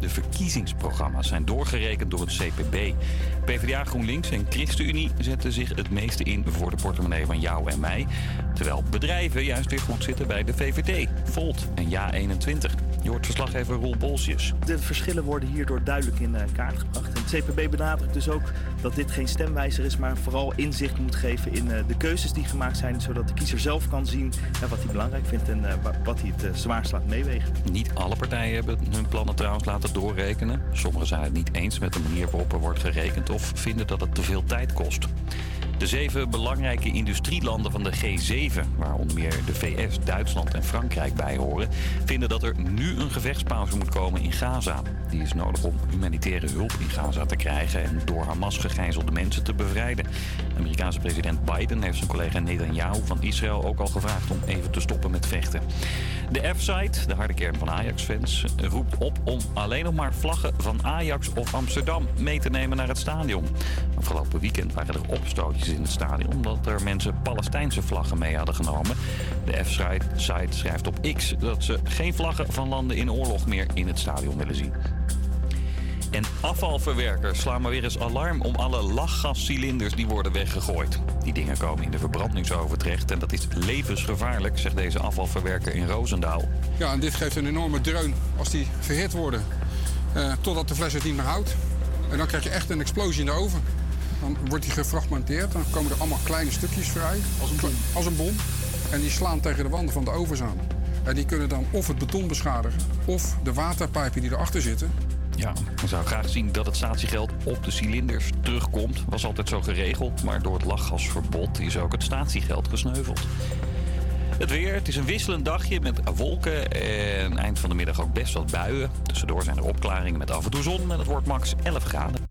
De verkiezingsprogramma's zijn doorgerekend door het CPB. PvdA, GroenLinks en ChristenUnie zetten zich het meeste in voor de portemonnee van jou en mij. Terwijl bedrijven juist weer goed zitten bij de VVD, Volt en Ja21. Je hoort verslaggever Roel Bolsjes. De verschillen worden hierdoor duidelijk in eh, kaart gebracht. En het CPB benadrukt dus ook dat dit geen stemwijzer is, maar vooral inzicht moet geven in eh, de keuzes die gemaakt zijn, zodat de kiezer zelf kan zien uh, wat hij belangrijk vindt en wat hij het zwaarst laat meewegen. Niet alle partijen hebben hun plannen trouwens laten doorrekenen. Sommigen zijn het niet eens met de manier waarop er wordt gerekend of vinden dat het te veel tijd kost. De zeven belangrijke industrielanden van de G7, waar onder meer de VS, Duitsland en Frankrijk bij horen, vinden dat er nu een gevechtspauze moet komen in Gaza. Die is nodig om humanitaire hulp in Gaza te krijgen en door Hamas gegijzelde mensen te bevrijden. De Amerikaanse president Biden heeft zijn collega Netanyahu van Israël ook al gevraagd om even te stoppen met vechten. De F-site, de harde kern van Ajax-fans, roept op om alleen nog maar vlaggen van Ajax of Amsterdam mee te nemen naar het stadion. Afgelopen weekend waren er opstootjes in het stadion omdat er mensen Palestijnse vlaggen mee hadden genomen. De F-site schrijft op X dat ze geen vlaggen van landen in oorlog meer in het stadion willen zien. En afvalverwerkers slaan maar weer eens alarm om alle lachgascilinders die worden weggegooid. Die dingen komen in de verbrandingsoven terecht en dat is levensgevaarlijk, zegt deze afvalverwerker in Roosendaal. Ja, en dit geeft een enorme dreun als die verhit worden, eh, totdat de fles het niet meer houdt. En dan krijg je echt een explosie in de oven. Dan wordt die gefragmenteerd, dan komen er allemaal kleine stukjes vrij. Als een bom. Als een bom. En die slaan tegen de wanden van de ovens aan. En die kunnen dan of het beton beschadigen, of de waterpijpen die erachter zitten. Ja, ik zou graag zien dat het statiegeld op de cilinders terugkomt. Was altijd zo geregeld, maar door het lachgasverbod is ook het statiegeld gesneuveld. Het weer, het is een wisselend dagje met wolken en eind van de middag ook best wat buien. Tussendoor zijn er opklaringen met af en toe zon en het wordt max 11 graden.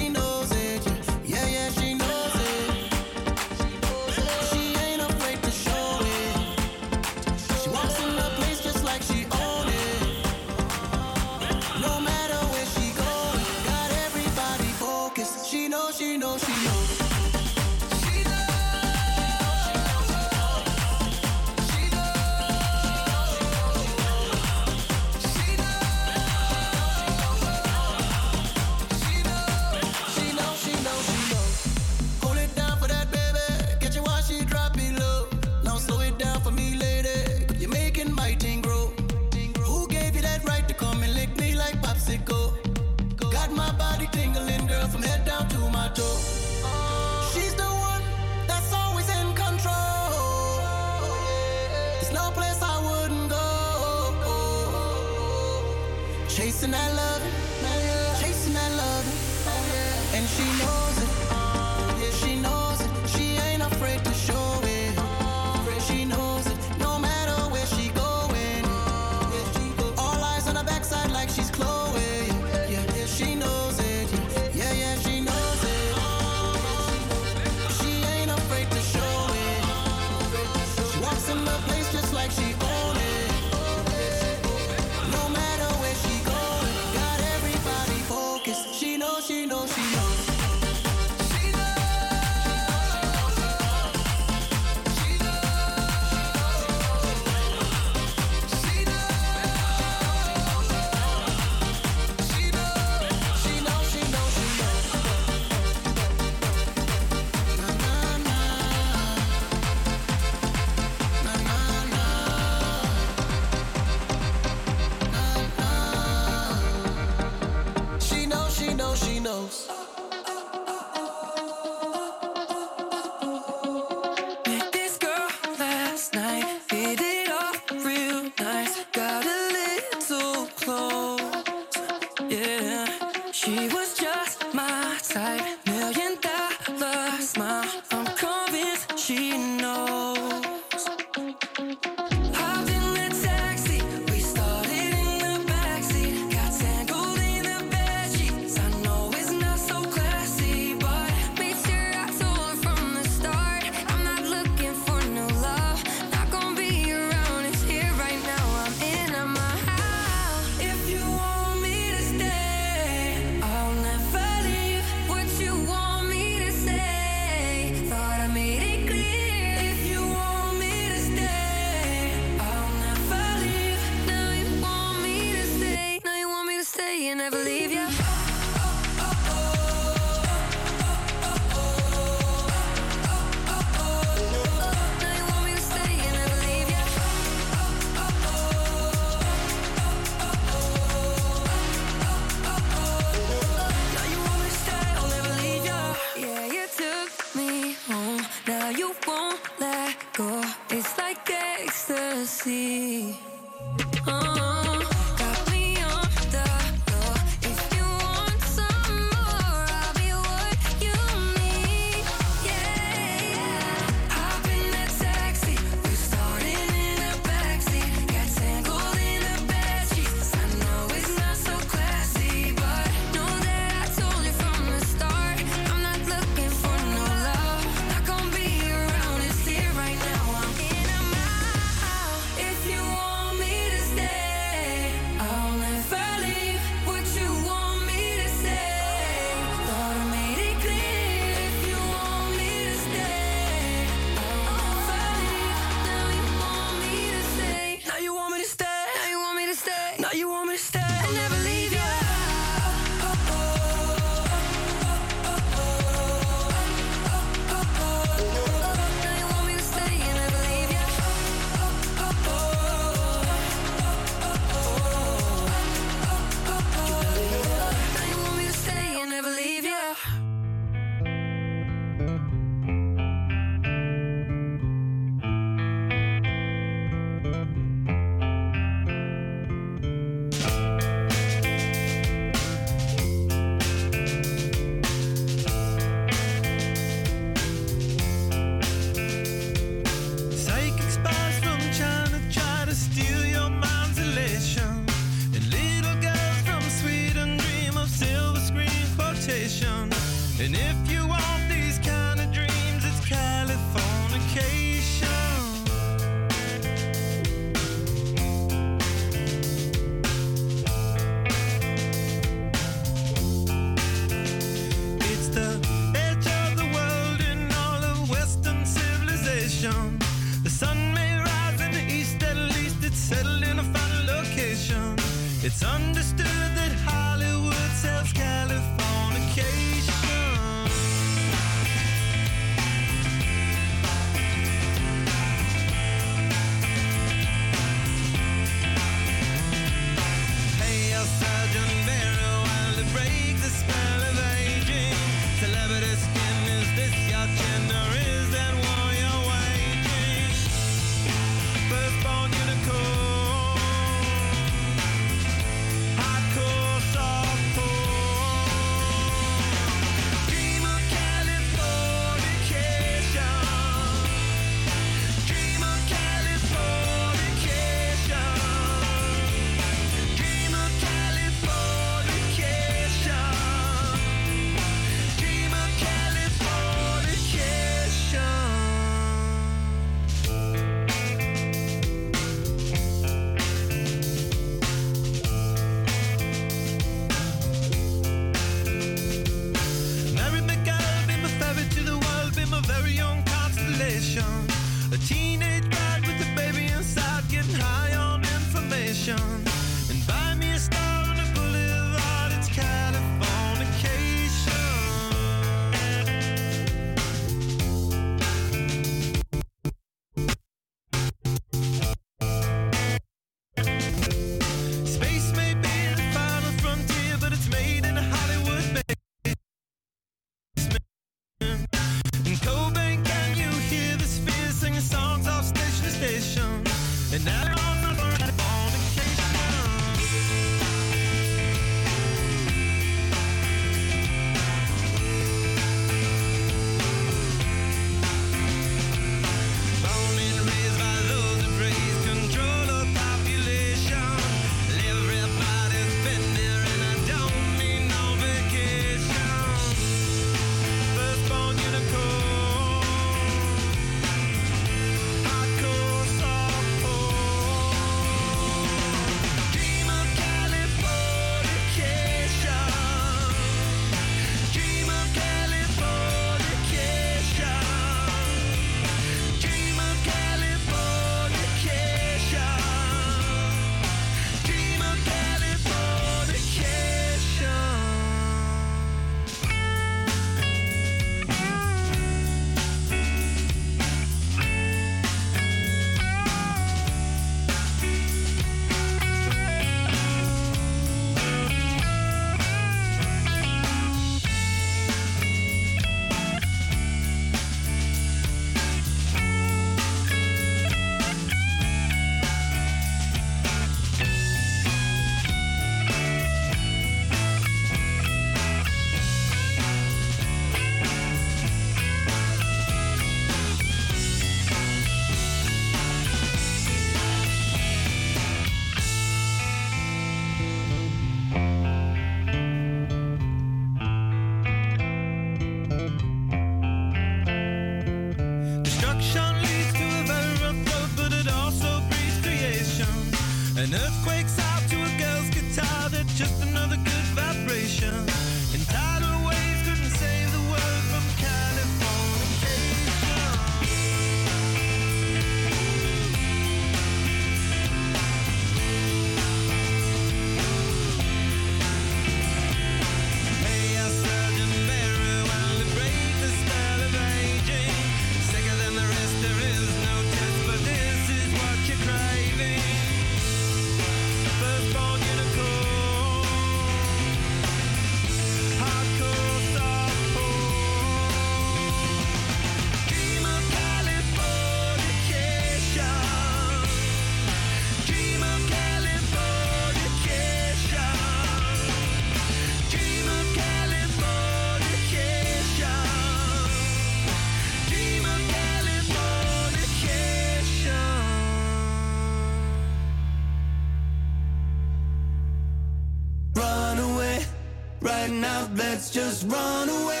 Just run away.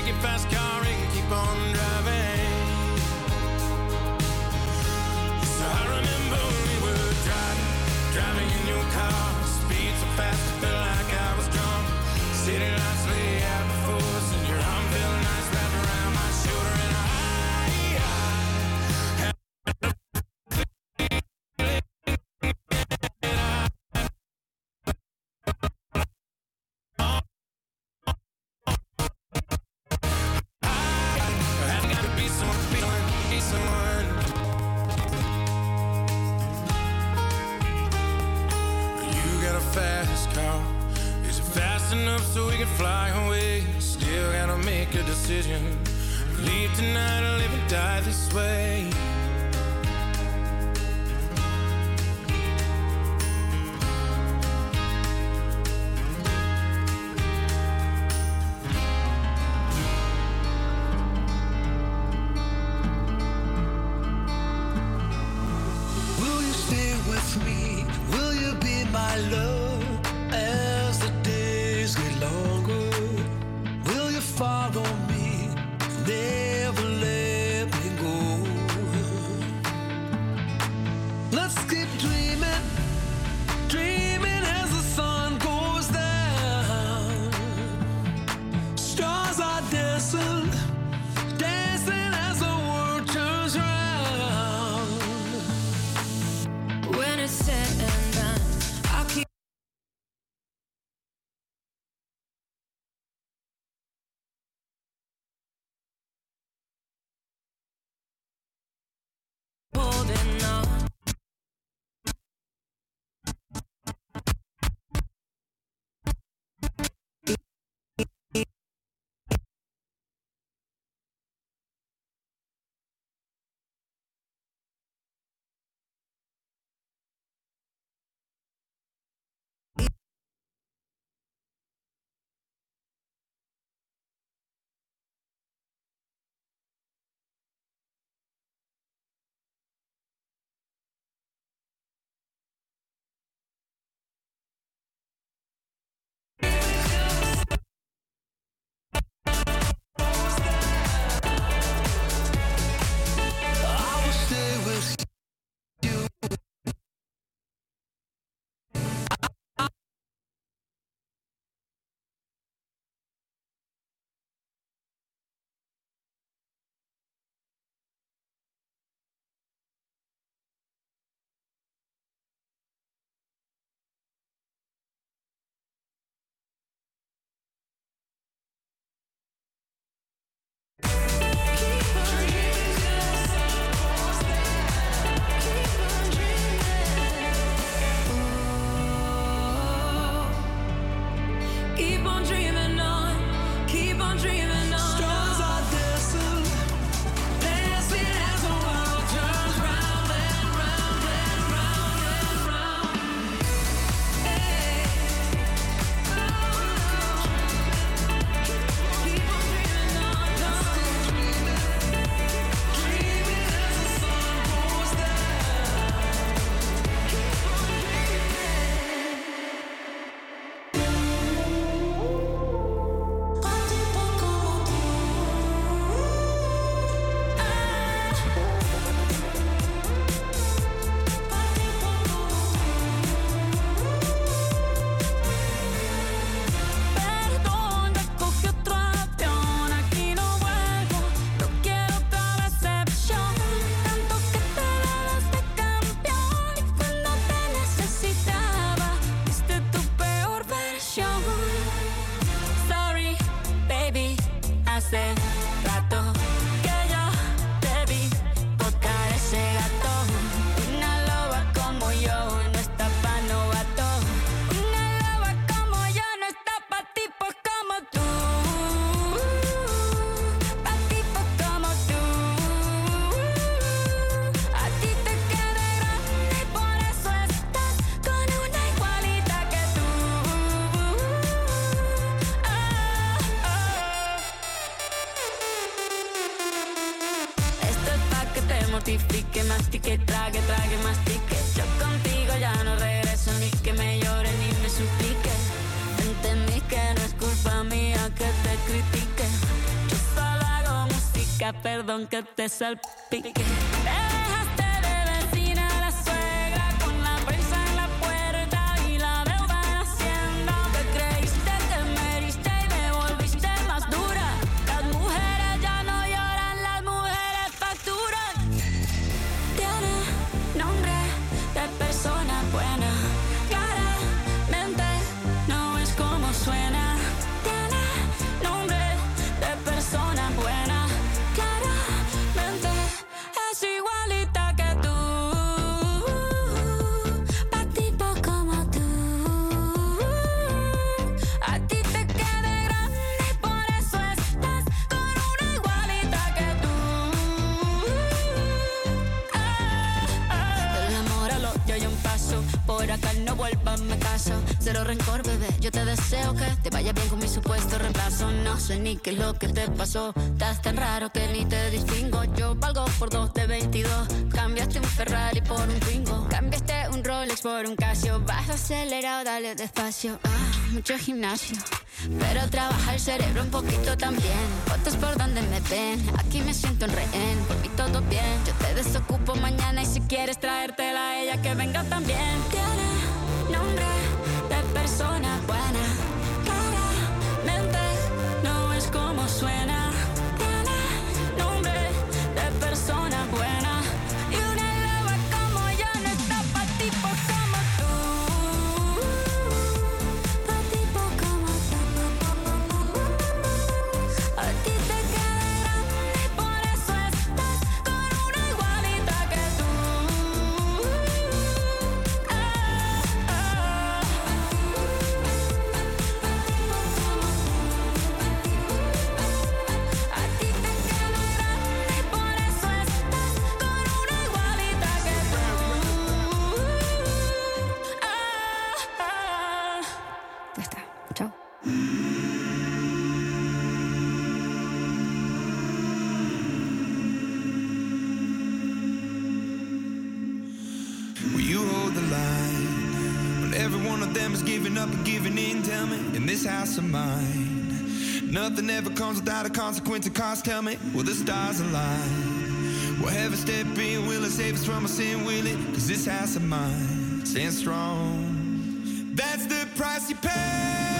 Take your fast car and keep on driving. fly away. Still gotta make a decision. Leave tonight or live and die this way. Deshalb beginnt. te pasó. Estás tan raro que ni te distingo. Yo valgo por dos de 22. Cambiaste un Ferrari por un Twingo. Cambiaste un Rolex por un Casio. Vas acelerado, dale despacio. Ah, mucho gimnasio. Pero trabaja el cerebro un poquito también. Fotos por donde me ven. Aquí me siento un rehén. Por mí todo bien. Yo te desocupo mañana y si quieres traértela a ella que venga también. consequence of cost, tell me, will the stars align? Will heaven step in? Will it save us from our sin? Will it? Cause this house of mine stands strong. That's the price you pay.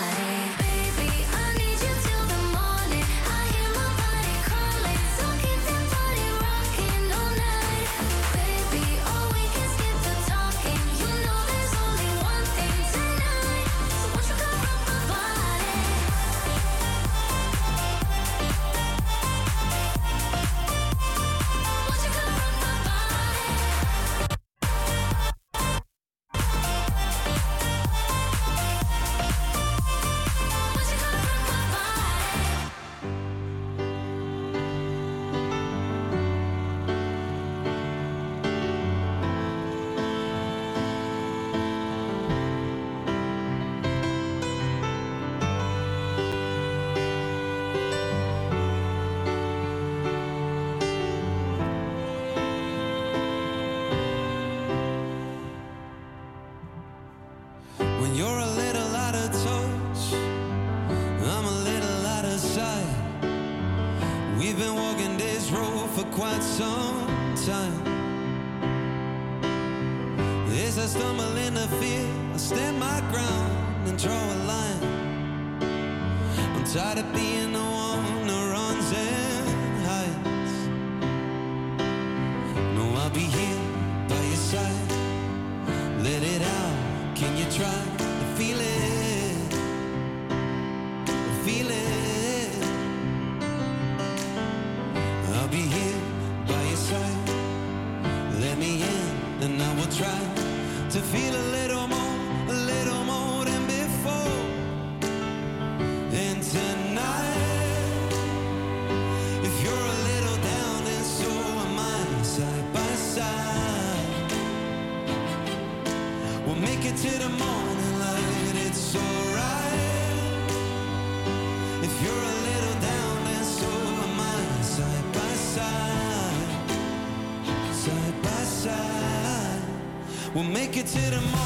take it to the moon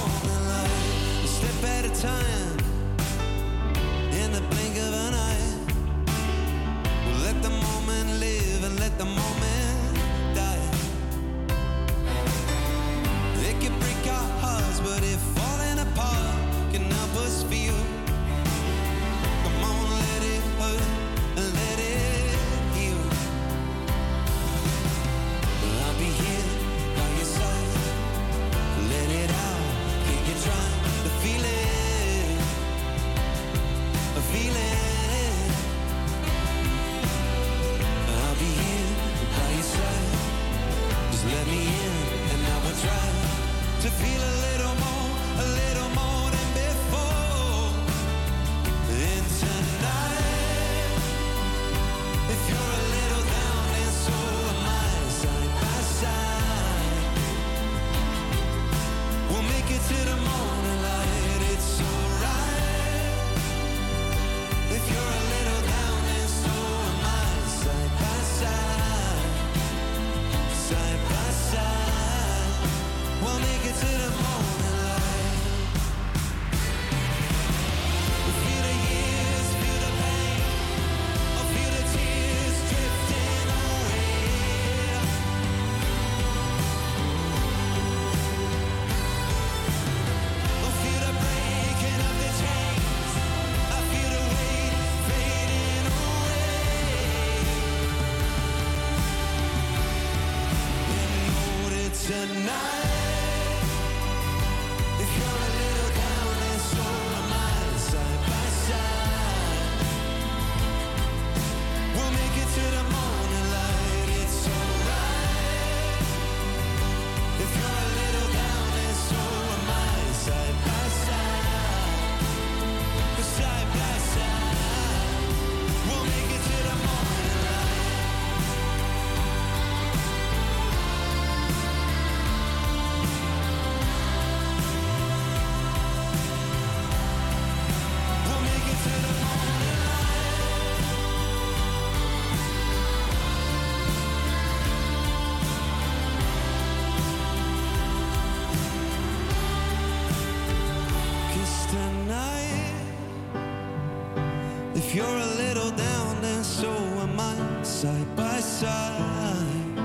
by side,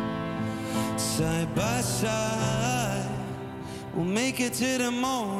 side by side. We'll make it to the morning.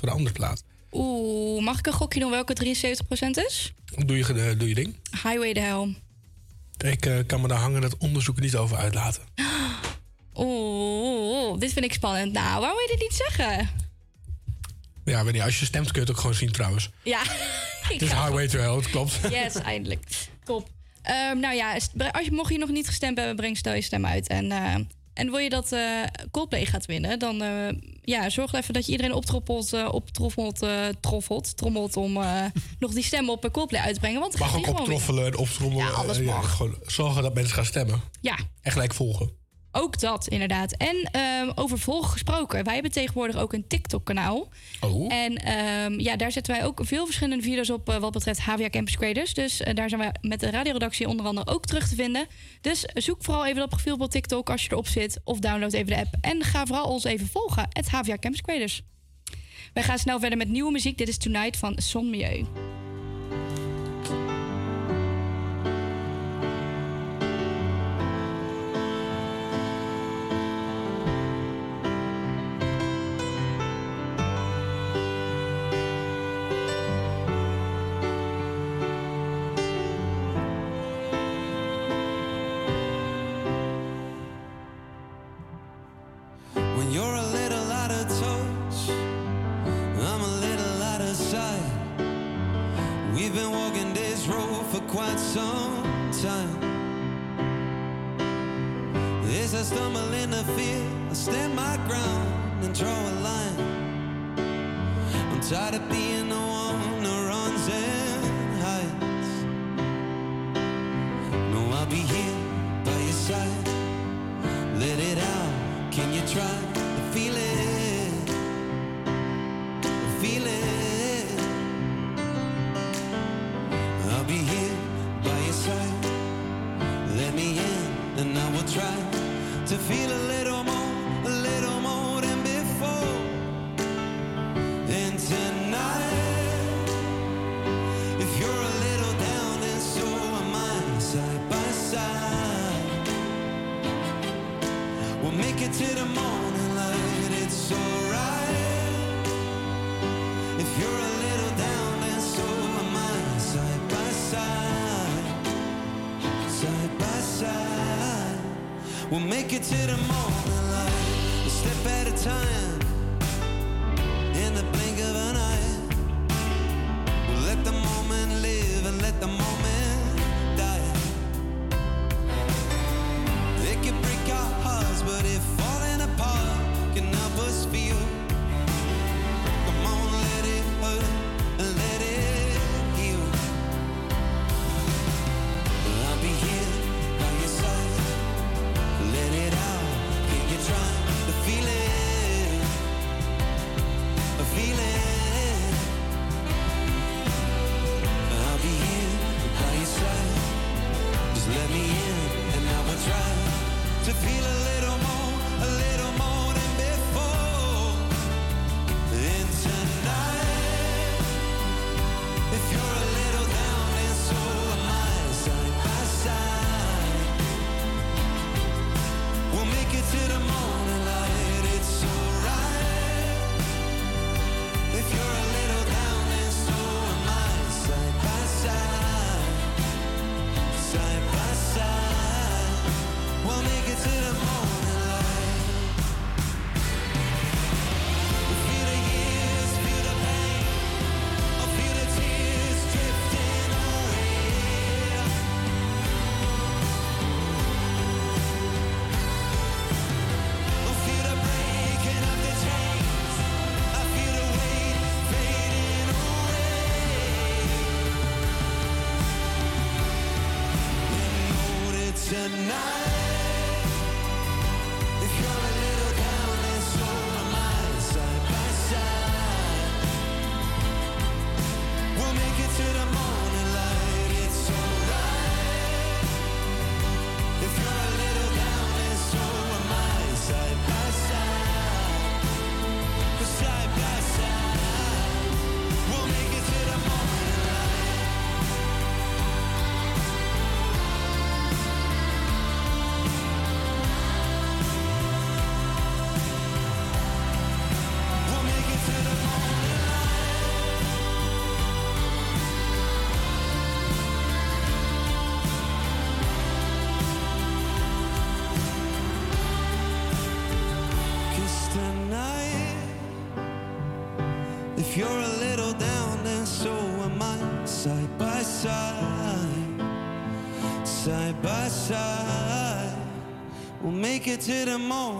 Voor de andere plaat. Oeh, mag ik een gokje doen welke 73% is? Doe je, eh, doe je ding. Highway to Hell. Ik eh, kan me daar hangen dat onderzoek niet over uitlaten. Oeh, dit vind ik spannend. Nou, waarom wil je dit niet zeggen? Ja, weet niet, als je stemt kun je het ook gewoon zien trouwens. Ja, Het is Highway to Hell, het klopt. Yes, eindelijk. Top. Ehm, nou ja, als je, mocht je nog niet gestemd hebben, breng stel je stem uit. En, eh, en wil je dat eh, Coldplay gaat winnen, dan eh, ja, zorg even dat je iedereen optroppelt, optroffelt, eh, troffelt, trommelt om nog die stem op Coldplay uit te brengen. Want Mag ook optroffelen en optrommelen. Ja, alles mag. gewoon zorgen dat mensen gaan stemmen. Ja, En gelijk volgen. Ook dat inderdaad. En ehm, over volgen gesproken, wij hebben tegenwoordig ook een TikTok-kanaal. Oh. En ehm, ja, daar zetten wij ook veel verschillende video's op eh, wat betreft HVA Campus Creators. Dus eh, daar zijn wij met de radioredactie onder andere ook terug te vinden. Dus zoek vooral even dat profiel op TikTok als je erop zit. Of download even de app. En ga vooral ons even volgen, het HVA Campus Creators. Wij gaan snel verder met nieuwe muziek. Dit is Tonight van Son Milieu. For quite some time. As I stumble in the field, I stand my ground and draw a line. I'm tired of being the one to the morning make it to the morning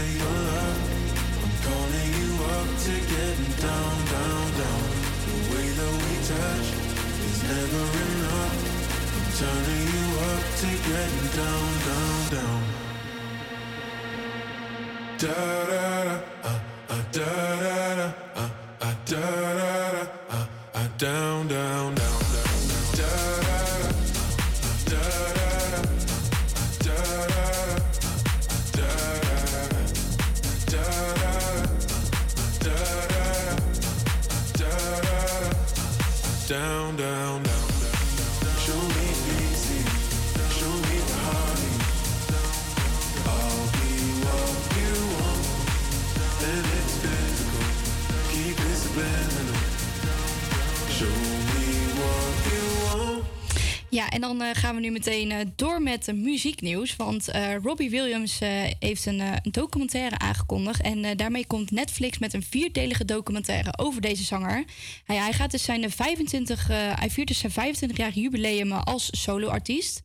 a your love. I'm calling you up to getting down, down, down. The way that we touch is never enough. I'm turning you up to getting down, down, down. Da da da, uh, uh, da da da, uh, uh, da da da, uh, uh, down, down, Ja, en dan eh, gaan we nu meteen eh, door met uh, muzieknieuws. Want eh, Robbie Williams heeft een, documentaire aangekondigd. En daarmee komt Netflix met een vierdelige documentaire over deze zanger. Hij, hij gaat dus zijn 25, eh, hij viert dus zijn 25-jarig jubileum als soloartiest.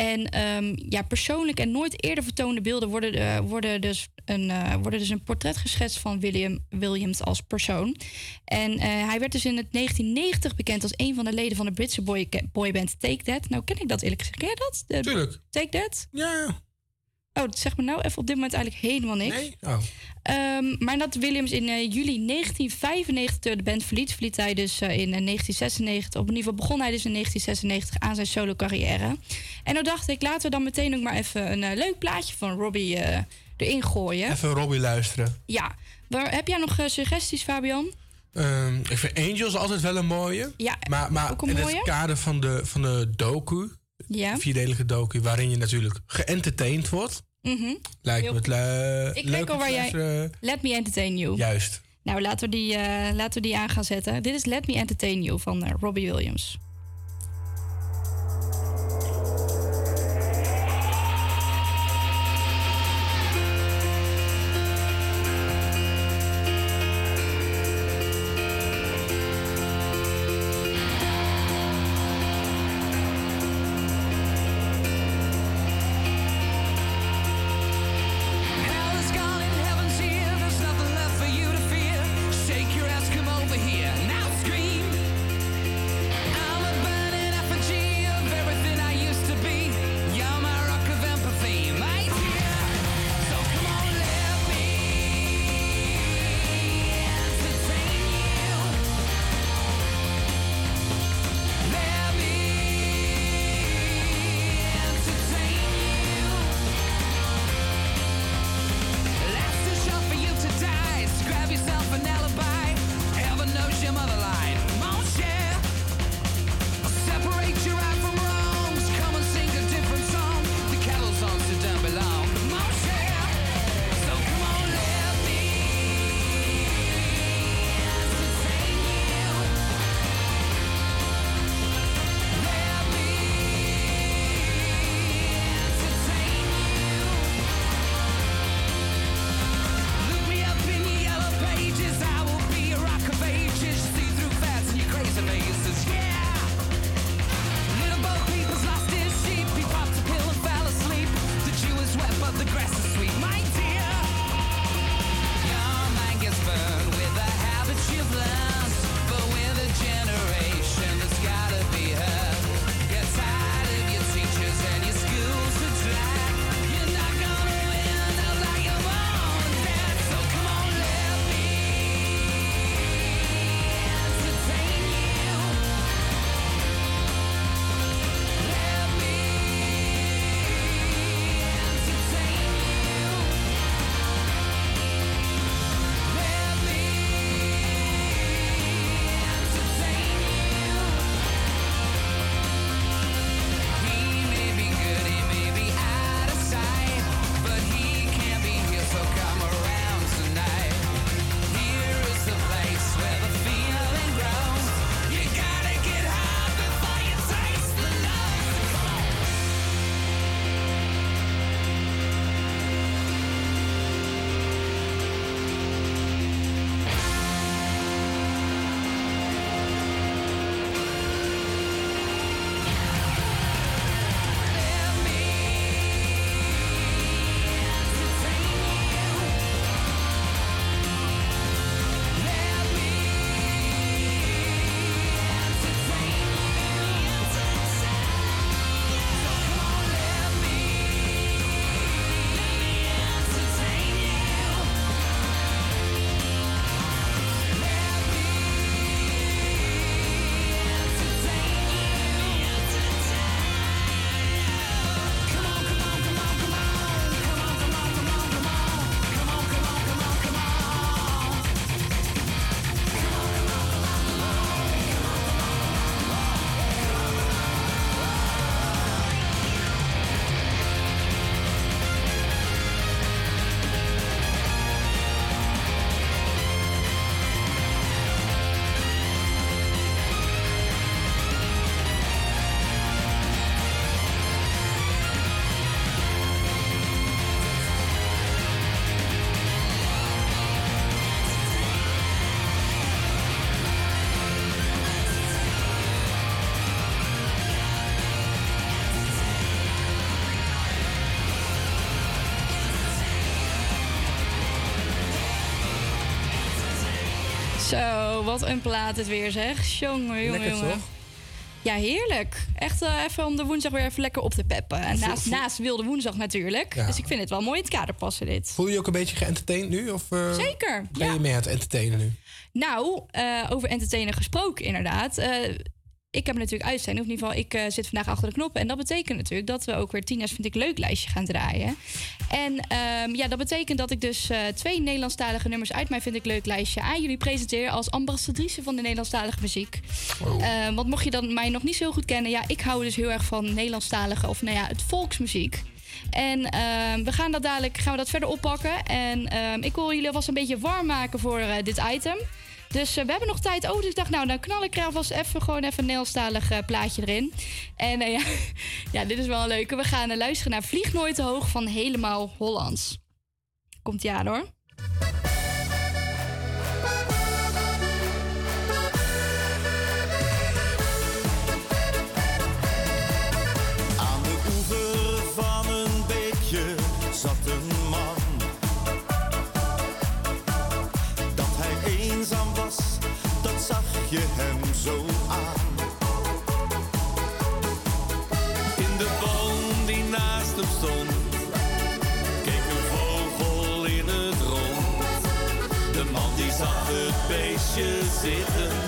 En ehm, ja, persoonlijk en nooit eerder vertoonde beelden worden, eh, worden, dus een, eh, worden dus een portret geschetst van William Williams als persoon. En eh, hij werd dus in het 1990 bekend als een van de leden van de Britse boy, boyband Take That. Nou, ken ik dat eerlijk gezegd. Ken je dat? De- Tuurlijk. Take That? Ja, ja. Oh, dat zegt me nou even op dit moment eigenlijk helemaal niks. Nee? Oh. Ehm, maar dat Williams in eh, juli 1995 de band verliet, verliet hij dus eh, in eh, 1996. Op in ieder geval begon hij dus in 1996 aan zijn solo carrière. En dan dacht ik, laten we dan meteen ook maar even een eh, leuk plaatje van Robbie eh, erin gooien. Even Robbie luisteren. Ja. Waar, heb jij nog eh, suggesties, Fabian? Ehm, ik vind Angels altijd wel een mooie. Ja, maar, maar ook een in mooie. het kader van de, van de docu, Ja. vierdelige docu, waarin je natuurlijk geëntertained wordt, Mhm. lijkt Heel me het le- Ik leuk denk al waar jij... luisteren. Let Me Entertain You. Juist. Nou, laten we, die, eh, laten we die aan gaan zetten. Dit is Let Me Entertain You van eh, Robbie Williams. Zo, wat een plaat het weer zeg. Jongen, jongen, Lekker, jongen. toch? Ja, heerlijk. Echt eh, even om de woensdag weer even lekker op te peppen. En naast, naast wilde woensdag natuurlijk. Ja. Dus ik vind het wel mooi in het kader passen, dit. Voel je je ook een beetje geëntertained nu? Of, eh, Zeker, Ben ja. je meer aan het entertainen nu? Nou, eh, over entertainen gesproken inderdaad. Ik heb natuurlijk uitstaan. Of in ieder geval, ik eh, zit vandaag achter de knoppen. En dat betekent natuurlijk dat we ook weer Tina's Vind ik Leuk lijstje gaan draaien. En ehm, ja, dat betekent dat ik dus eh, twee Nederlandstalige nummers uit mijn Vind ik Leuk lijstje aan jullie presenteer als ambassadrice van de Nederlandstalige muziek. Eh, want mocht je dan mij nog niet zo goed kennen, ja, ik hou dus heel erg van Nederlandstalige of nou ja, het volksmuziek. En ehm, we gaan dat dadelijk gaan we dat verder oppakken. En ehm, ik wil jullie alvast een beetje warm maken voor eh, dit item. Dus eh, we hebben nog tijd over. Dus ik dacht, nou, dan knal ik er alvast even gewoon even een Nederlandstalig eh, plaatje erin. En eh, ja, ja, dit is wel een leuke. We gaan luisteren naar Vlieg Nooit te Hoog van Helemaal Hollands. Komt ja hoor. Zitten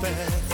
steeds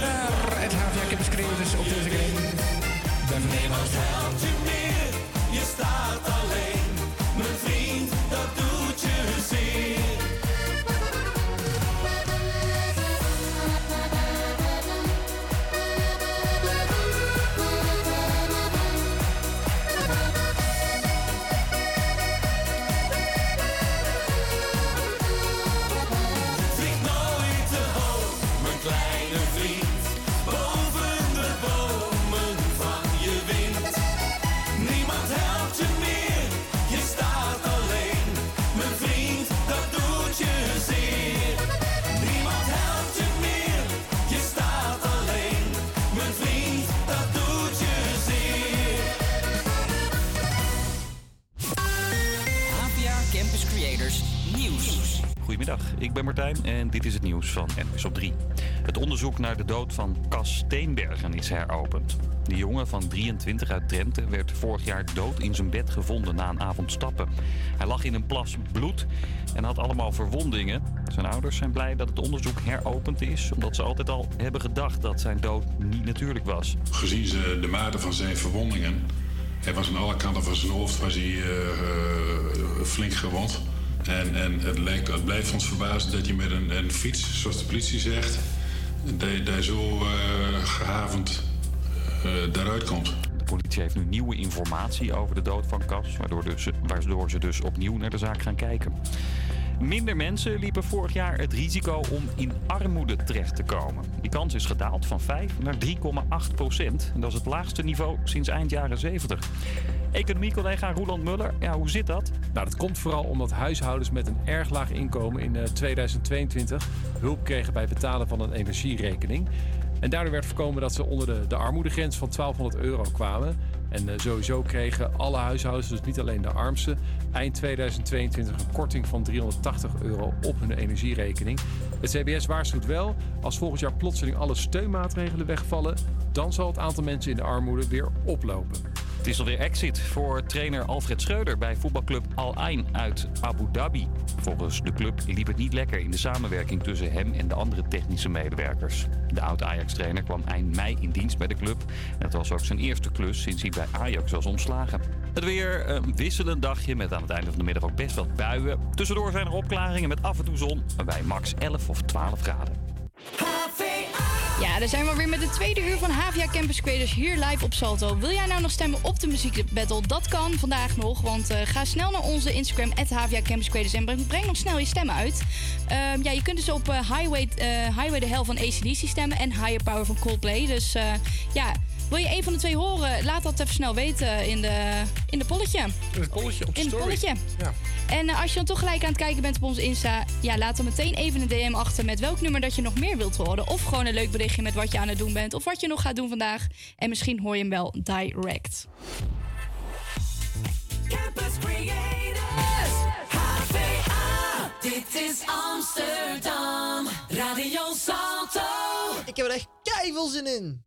naar het HVA Kipperscreators op deze game. Campus Creators Nieuws. Goedemiddag, ik ben Martijn en dit is het nieuws van NWS op 3. Het onderzoek naar de dood van Cas Steenbergen is heropend. De jongen van 23 uit Drenthe werd vorig jaar dood in zijn bed gevonden na een avond stappen. Hij lag in een plas bloed en had allemaal verwondingen. Zijn ouders zijn blij dat het onderzoek heropend is, omdat ze altijd al hebben gedacht dat zijn dood niet natuurlijk was. Gezien ze de mate van zijn verwondingen. Hij was aan alle kanten van zijn hoofd was hij, eh, eh, flink gewond. En, en het, lijkt, het blijft ons verbazen dat je met een, fiets, zoals de politie zegt, daar zo eh, gehavend eh, daaruit komt. De politie heeft nu nieuwe informatie over de dood van Cas, waardoor, dus, waardoor ze dus opnieuw naar de zaak gaan kijken. Minder mensen liepen vorig jaar het risico om in armoede terecht te komen. Die kans is gedaald van 5 naar 3,8 procent. En dat is het laagste niveau sinds eind jaren 70. Economiecollega Roland Muller, ja, hoe zit dat? Nou, dat komt vooral omdat huishoudens met een erg laag inkomen in eh, 2022 hulp kregen bij het betalen van een energierekening. En daardoor werd voorkomen dat ze onder de, de armoedegrens van 1200 euro kwamen. En eh, sowieso kregen alle huishoudens, dus niet alleen de armsten, eind 2022 een korting van 380 euro op hun energierekening. Het CBS waarschuwt wel, als volgend jaar plotseling alle steunmaatregelen wegvallen, dan zal het aantal mensen in de armoede weer oplopen. Het is alweer exit voor trainer Alfred Schreuder bij voetbalclub Al Ain uit Abu Dhabi. Volgens de club liep het niet lekker in de samenwerking tussen hem en de andere technische medewerkers. De oud-Ajax-trainer kwam eind mei in dienst bij de club. Het was ook zijn eerste klus sinds hij bij Ajax was ontslagen. Het weer een wisselend dagje met aan het einde van de middag ook best wel buien. Tussendoor zijn er opklaringen met af en toe zon bij max 11 of 12 graden. Ja, daar zijn we weer met de tweede uur van Havia Campus Creators hier live op Salto. Wil jij nou nog stemmen op de muziekbattle? Dat kan vandaag nog, want eh, ga snel naar onze Instagram, Havia Campus Creators en breng, breng nog snel je stemmen uit. Ehm, ja, je kunt dus op eh, Highway, eh, Highway the Hell van ACDC stemmen en Higher Power van Coldplay. Dus ja, wil je een van de twee horen? Laat dat even snel weten in de, in de polletje. In het polletje op de In het polletje. Ja. En eh, als je dan toch gelijk aan het kijken bent op onze Insta, ja, laat dan meteen even een DM achter met welk nummer dat je nog meer wilt horen. Of gewoon een leuk berichtje met wat je aan het doen bent. Of wat je nog gaat doen vandaag. En misschien hoor je hem wel direct. Campus Creators, HVA. Dit is Amsterdam, Radio Salto. Ik heb er echt keiveel zin in.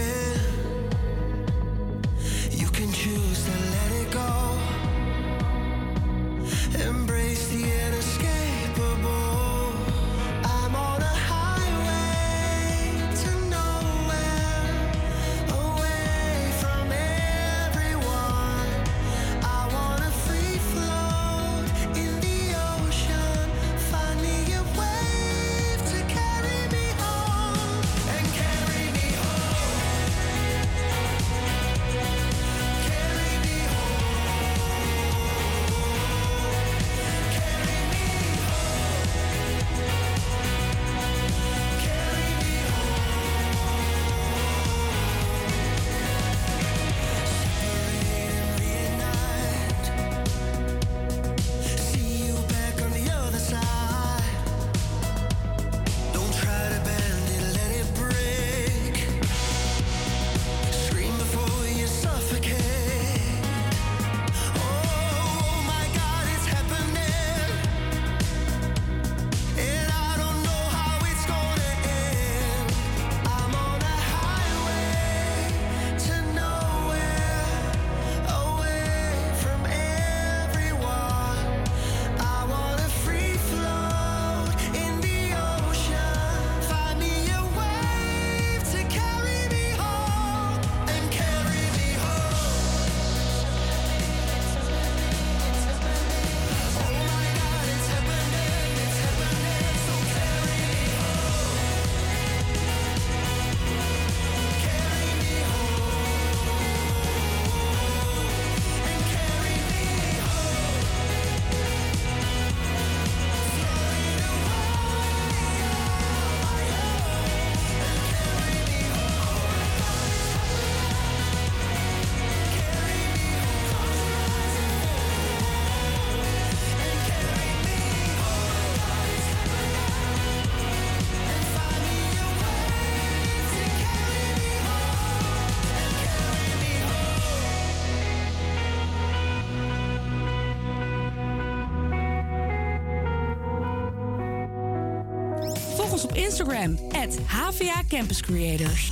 Instagram, HVA Campus Creators.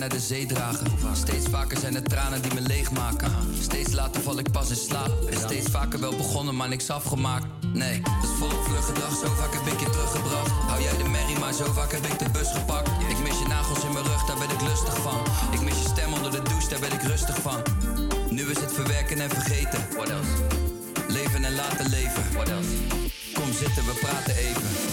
Naar de zee dragen? Steeds vaker zijn het tranen die me leegmaken. Steeds later val ik pas in slaap. En steeds vaker wel begonnen, maar niks afgemaakt. Nee, dat is volop vlug gedrag. Zo vaak heb ik je teruggebracht. Hou jij de merrie, maar zo vaak heb ik de bus gepakt. Ik mis je nagels in mijn rug, daar ben ik lustig van. Ik mis je stem onder de douche, daar ben ik rustig van. Nu is het verwerken en vergeten. What else? Leven en laten leven. What else? Kom zitten, we praten even.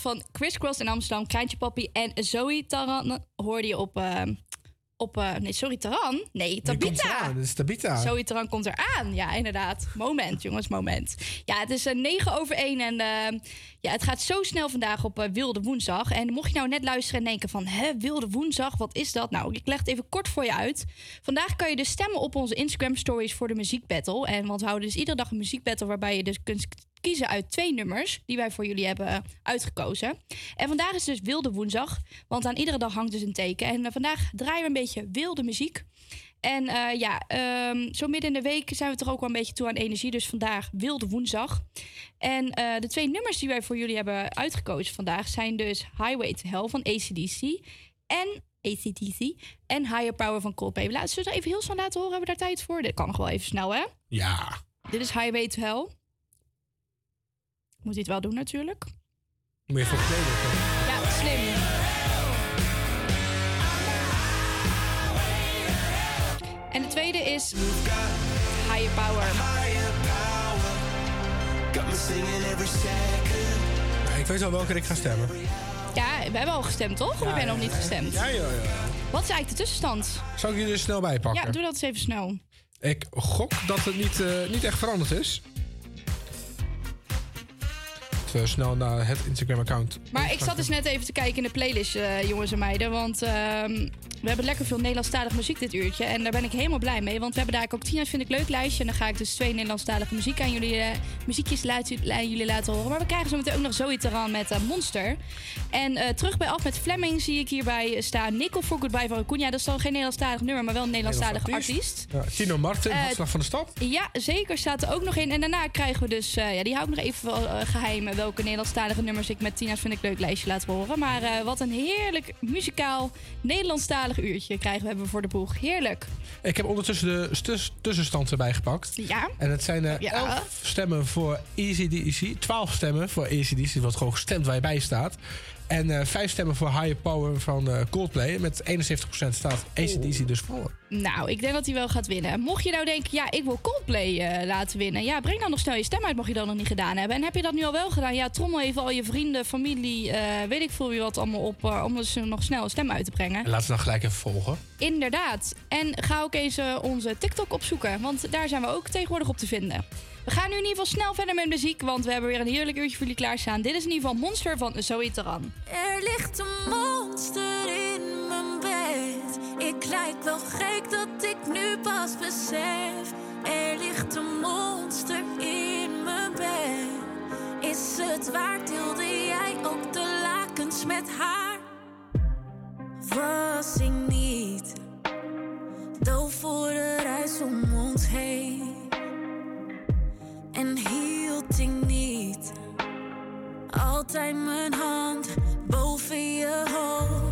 Van Chris Cross in Amsterdam, Kraantje Papi en Zoe Taran hoorde je op... eh, op eh, nee, sorry, Taran? Nee, Tabita. Dat is Tabita. Zoe Taran komt eraan. Ja, inderdaad. Moment, jongens, moment. Ja, het is eh, 9 over 1 en eh, ja, het gaat zo snel vandaag op eh, Wilde Woensdag. En mocht je nou net luisteren en denken van... hè, Wilde Woensdag, wat is dat? Nou, ik leg het even kort voor je uit. Vandaag kan je dus stemmen op onze Instagram stories voor de muziekbattle. En want we houden dus iedere dag een muziekbattle... waarbij je dus kunt kiezen uit twee nummers die wij voor jullie hebben eh, uitgekozen. En vandaag is dus Wilde Woensdag, want aan iedere dag hangt dus een teken. En eh, vandaag draaien we een beetje wilde muziek. En eh, ja, ehm, zo midden in de week zijn we toch ook wel een beetje toe aan energie. Dus vandaag Wilde Woensdag. En de twee nummers die wij voor jullie hebben uitgekozen vandaag zijn dus Highway to Hell van ACDC en ACDC en Higher Power van Coldplay. Laten we het even heel snel laten horen. Hebben we daar tijd voor? Dit kan nog wel even snel, hè? Ja. Dit is Highway to Hell. Moet hij het wel doen natuurlijk. Moet je voor kleden. Ja, slim. En de tweede is Higher Power. Ik weet al welke ik ga stemmen. Ja, we hebben al gestemd, toch? Of heb jij nog niet gestemd? Ja, ja, ja. Wat is eigenlijk de tussenstand? Zal ik jullie er snel bij pakken? Ja, doe dat eens even snel. Ik gok dat het niet, eh, niet echt veranderd is. Snel naar het Instagram-account. Maar ik zat dus net even te kijken in de playlist, eh, jongens en meiden. Want ehm, we hebben lekker veel Nederlandstalige muziek dit uurtje. En daar ben ik helemaal blij mee. Want we hebben daar ook Tina vind ik leuk lijstje. En dan ga ik dus twee Nederlandstalige muziek aan jullie, eh, muziekjes laten, aan jullie laten horen. Maar we krijgen zo meteen ook nog Zoe Taran met eh, Monster. En terug bij af met Fleming zie ik hierbij staan. Nickel for Goodbye van. Ja, dat is dan geen Nederlandstalig nummer, maar wel een Nederlandstalig artiest. Ja, Tino Martin, Hartslag van de Stad. Ja, zeker staat er ook nog in. En daarna krijgen we dus, ja, die hou ik nog even wel, eh, geheim eh, welke Nederlandstalige nummers ik met Tina's Vind ik Leuk lijstje laat horen. Maar eh, wat een heerlijk muzikaal Nederlandstalig uurtje krijgen we hebben voor de boeg. Heerlijk. Ik heb ondertussen de stus- tussenstand erbij gepakt. Ja. En het zijn eh Ja. 11 stemmen voor ACDC, 12 stemmen voor ACDC, wat gewoon gestemd waar je bij staat. En eh 5 stemmen voor Higher Power van eh, Coldplay. Met 71% staat ACDC dus voor. Nou, ik denk dat hij wel gaat winnen. Mocht je nou denken, ja, ik wil Coldplay eh, laten winnen. Ja, breng dan nog snel je stem uit, mocht je dat nog niet gedaan hebben. En heb je dat nu al wel gedaan? Ja, trommel even al je vrienden, familie, eh, weet ik veel wie wat allemaal op... eh, om dus nog snel een stem uit te brengen. En laten we dan gelijk even volgen. Inderdaad. En ga ook eens onze TikTok opzoeken, want daar zijn we ook tegenwoordig op te vinden. We gaan nu in ieder geval snel verder met muziek, want we hebben weer een heerlijk uurtje voor jullie klaarstaan. Dit is in ieder geval Monster van Zoe Taran. Er ligt een monster in mijn bed. Ik lijk wel gek dat ik nu pas besef. Er ligt een monster in mijn bed. Is het waard, deelde jij ook de lakens met haar? Was ik niet doof voor de reis om ons heen? En hield ik niet altijd mijn hand boven je hoofd.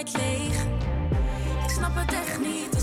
Ik snap het echt niet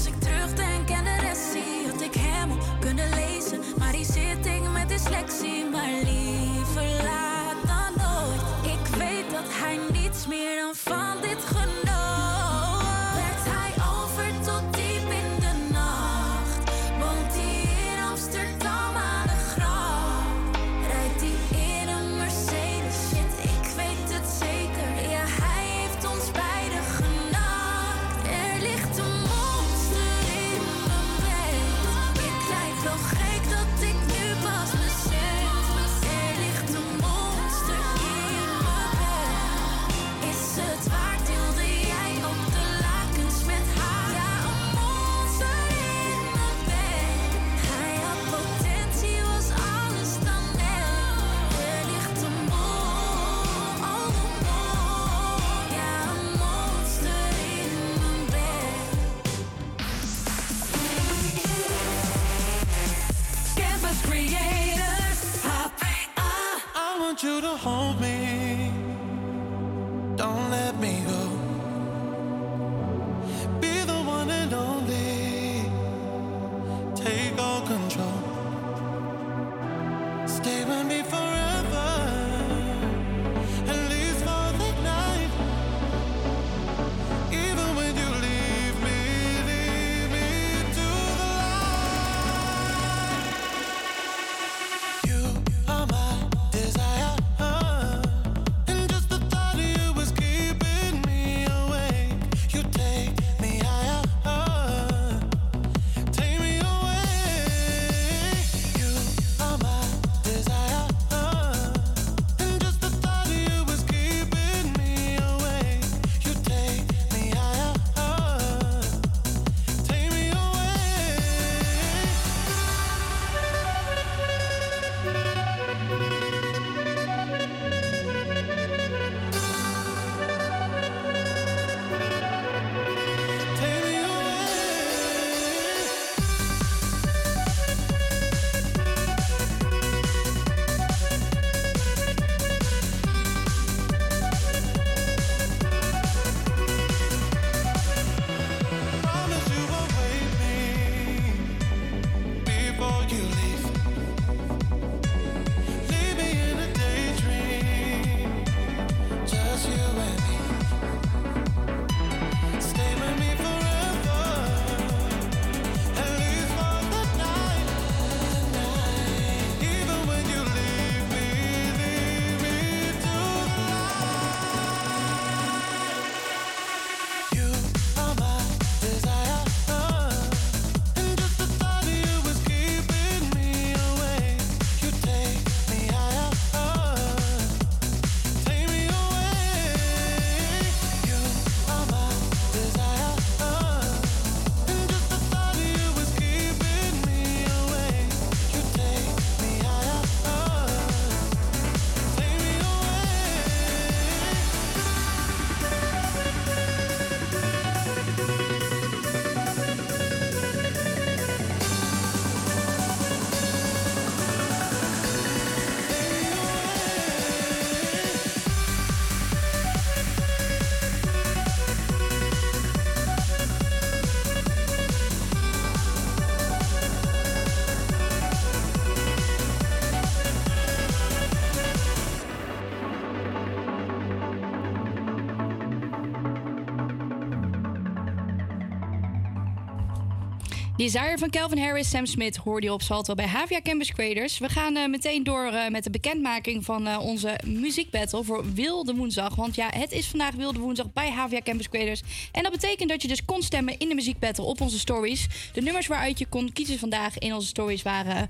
Desire van Calvin Harris, Sam Smith hoorde je op Salto bij Havia Campus Creators. We gaan eh, meteen door eh, met de bekendmaking van eh, onze muziekbattle voor Wilde Woensdag. Want ja, het is vandaag Wilde Woensdag bij Havia Campus Creators. En dat betekent dat je dus kon stemmen in de muziekbattle op onze stories. De nummers waaruit je kon kiezen vandaag in onze stories waren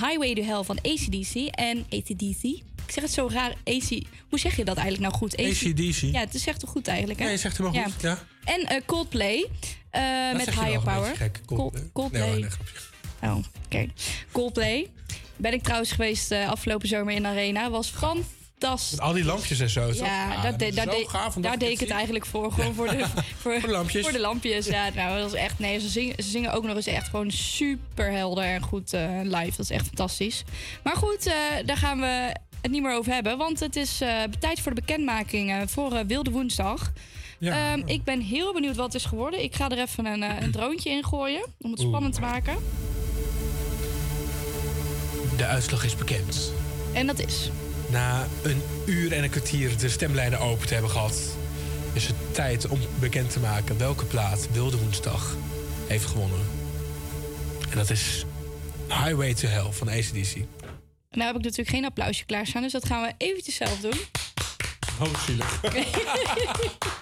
Highway to Hell van ACDC en ACDC. Ik zeg het zo raar, AC... Hoe zeg je dat eigenlijk nou goed? AC/DC. Ja, het is echt toch goed eigenlijk, hè? Nee, je zegt helemaal goed, ja. En eh, Coldplay eh, met Higher Power. gek. Cold- Cold- Coldplay. Nee Oh, oké. Coldplay. Ben ik trouwens geweest eh, afgelopen zomer in de Arena. Was fantastisch. Met al die lampjes en zo. Ja, Ah, dat dat de- is de- gaaf dat daar deed ik het eigenlijk voor. Gewoon voor de, voor, de lampjes. Voor de lampjes, ja. Nou, dat was echt... Nee, ze zingen, ze zingen ook nog eens echt gewoon super helder en goed live. Dat is echt fantastisch. Maar goed, daar gaan we het niet meer over hebben. Want het is eh, tijd voor de bekendmaking eh, voor eh, Wilde Woensdag. Ja. Ehm, ik ben heel benieuwd wat het is geworden. Ik ga er even een, een droontje in gooien. Om het Oeh. spannend te maken. De uitslag is bekend. En dat is... Na een uur en een kwartier de stemlijnen open te hebben gehad... is het tijd om bekend te maken welke plaat Wilde Woensdag heeft gewonnen. En dat is Highway to Hell van ACDC. Nou heb ik natuurlijk geen applausje klaarstaan. Dus dat gaan we eventjes zelf doen. Oh, zielig.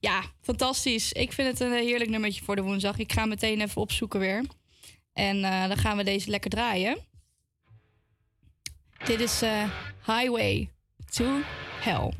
Ja, fantastisch. Ik vind het een heerlijk nummertje voor de woensdag. Ik ga meteen even opzoeken weer. En eh, dan gaan we deze lekker draaien. Dit is eh, Highway to Hell.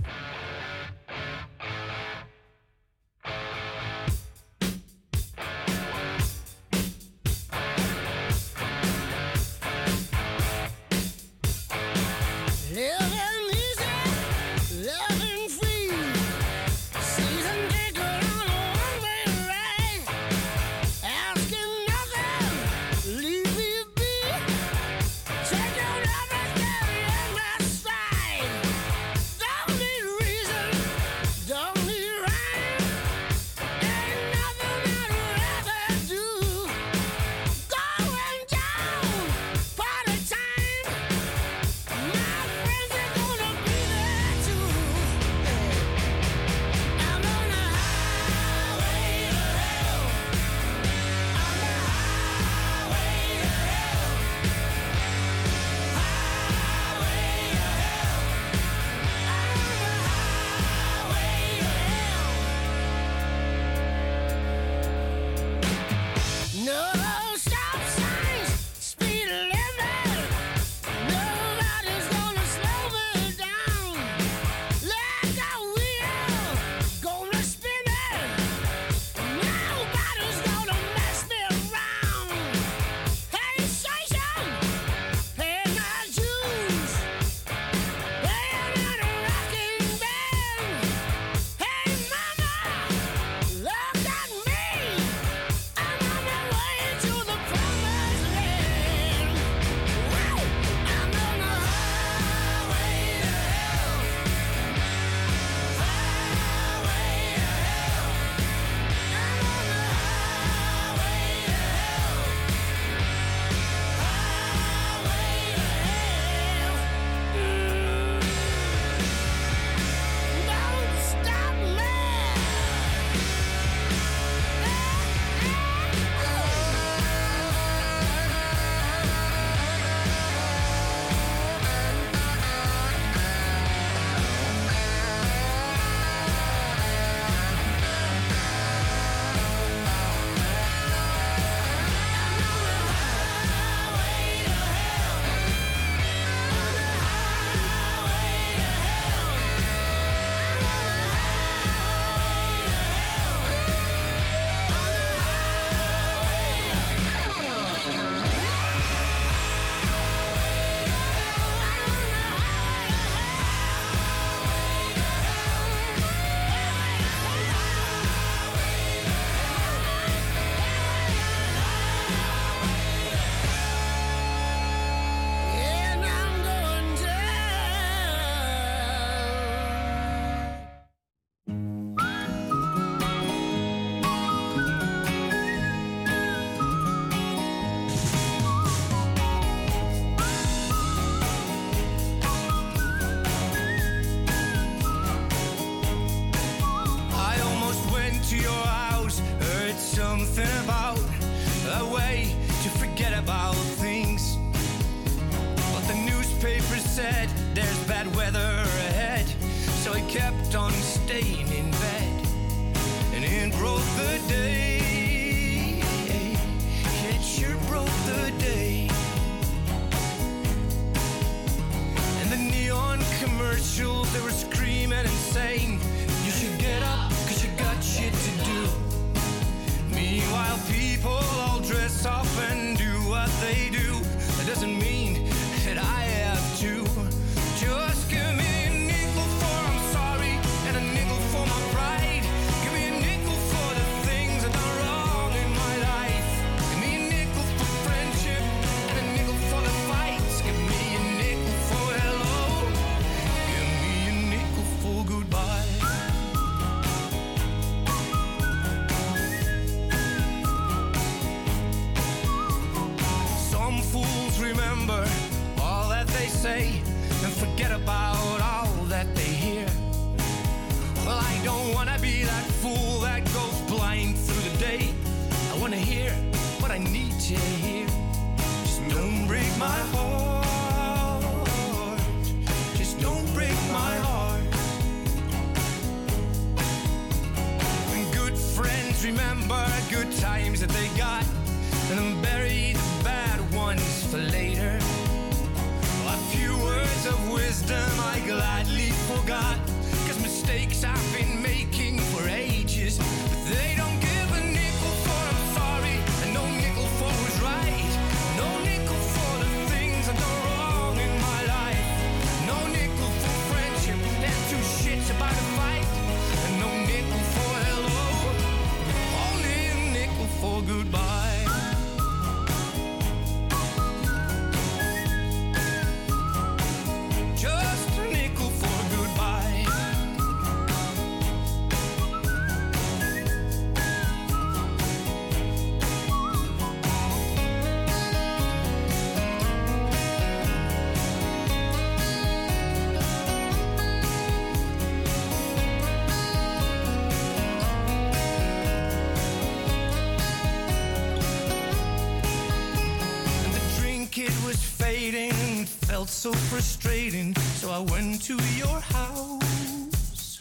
Felt so frustrating. So I went to your house.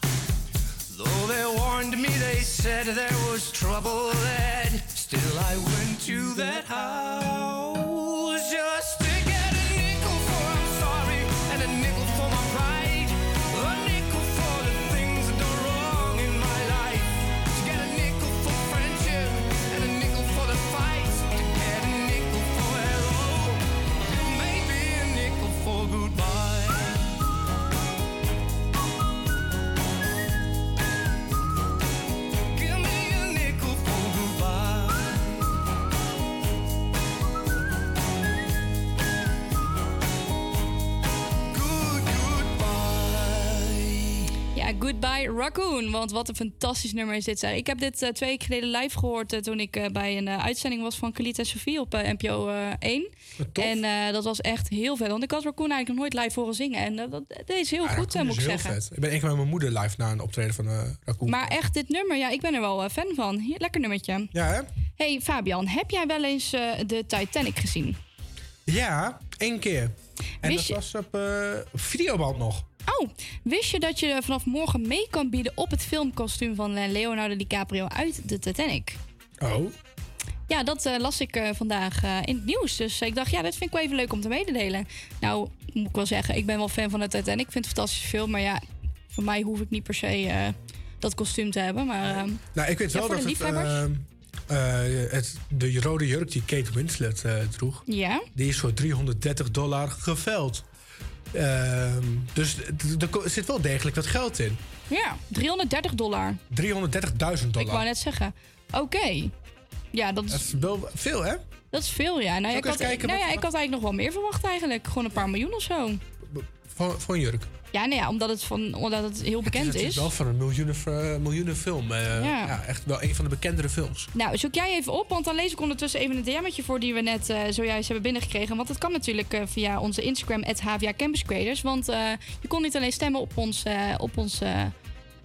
Though they warned me, they said there was trouble ahead. Want wat een fantastisch nummer is dit. zeg. Ik heb dit eh, twee weken geleden live gehoord eh, toen ik eh, bij een uitzending was van Khalid en Sofie op NPO eh, 1. En eh, dat was echt heel vet. Want ik had Raccoon eigenlijk nog nooit live horen zingen. En dat deed ze heel Ja, goed, moet is ik zeggen. vet. Ik ben één keer met mijn moeder live naar een optreden van Raccoon. Maar echt, dit nummer, ja, ik ben er wel fan van. Hier, lekker nummertje. Ja, hè? Hey Fabian, heb jij wel eens de Titanic gezien? Ja, één keer. En Wist dat was op eh, videoband nog. Oh, wist je dat je vanaf morgen mee kan bieden op het filmkostuum van eh, Leonardo DiCaprio uit de Titanic? Oh. Ja, dat eh, las ik vandaag in het nieuws. Dus ik dacht, ja, dat vind ik wel even leuk om te mededelen. Nou, moet ik wel zeggen, ik ben wel fan van de Titanic. Ik vind het een fantastische film. Maar ja, voor mij hoef ik niet per se dat kostuum te hebben. Maar, ehm, Nou, ik weet ja, wel dat het, het, de rode jurk die Kate Winslet eh, droeg, ja, die is voor 330 dollar geveld. Ehm, dus er zit wel degelijk wat geld in. ja, 330 dollar. 330.000 dollar. Ik wou net zeggen. Oké. Ja, dat is, Dat is wel veel, hè? dat is veel, ja. Nou, ik, had, kijken nou ja, ik had eigenlijk nog wel meer verwacht eigenlijk. Gewoon een paar miljoen of zo. Voor, voor een jurk. Ja, nou ja, omdat het, van, omdat het heel bekend het is. is. wel van een miljoenen, eh, miljoenen film. Eh, Ja. ja. echt wel een van de bekendere films. Nou, zoek jij even op, want dan lees ik ondertussen even een DM'tje voor die we net eh, zojuist hebben binnengekregen. Want dat kan natuurlijk via onze Instagram, HVA Campus Creators. Want je kon niet alleen stemmen op ons, op ons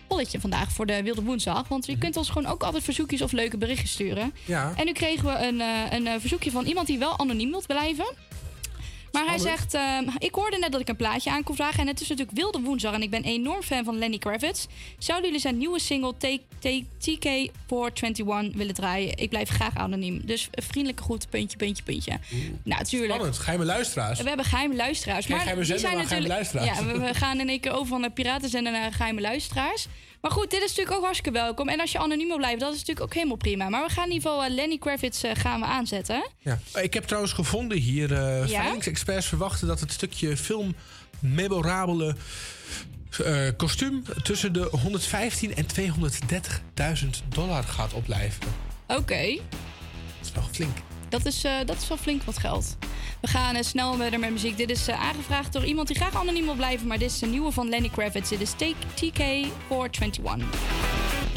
polletje vandaag voor de Wilde Woensdag. Want je kunt ons gewoon ook altijd verzoekjes of leuke berichtjes sturen. Ja. En nu kregen we een, een verzoekje van iemand die wel anoniem wilt blijven. Maar hij zegt, ehm, ik hoorde net dat ik een plaatje aan kon vragen. En het is natuurlijk Wilde Woensdag. En ik ben enorm fan van Lenny Kravitz. Zouden jullie zijn nieuwe single Take- Take- TK421 willen draaien? Ik blijf graag anoniem. Dus vriendelijke groet, puntje, puntje, puntje. Nou, natuurlijk. Spannend, geheime luisteraars. We hebben geheime luisteraars. Maar geheime zender, zijn geheime natuurlijk. luisteraars. Ja, we, gaan in één keer over van een piratenzender naar geheime luisteraars. Maar goed, dit is natuurlijk ook hartstikke welkom. En als je anoniem wil blijven, dat is natuurlijk ook helemaal prima. Maar we gaan in ieder geval eh, Lenny Kravitz eh, gaan we aanzetten. Ja. Ik heb trouwens gevonden hier, eh Ja? veilingsexperts verwachten dat het stukje film memorabele kostuum tussen de 115 en 230.000 dollar gaat opleveren. Oké, Dat is wel flink dat is, eh, dat is wel flink wat geld. We gaan eh, snel verder met muziek. Dit is eh, aangevraagd door iemand die graag anoniem wil blijven. Maar dit is de nieuwe van Lenny Kravitz. Dit is TK 421.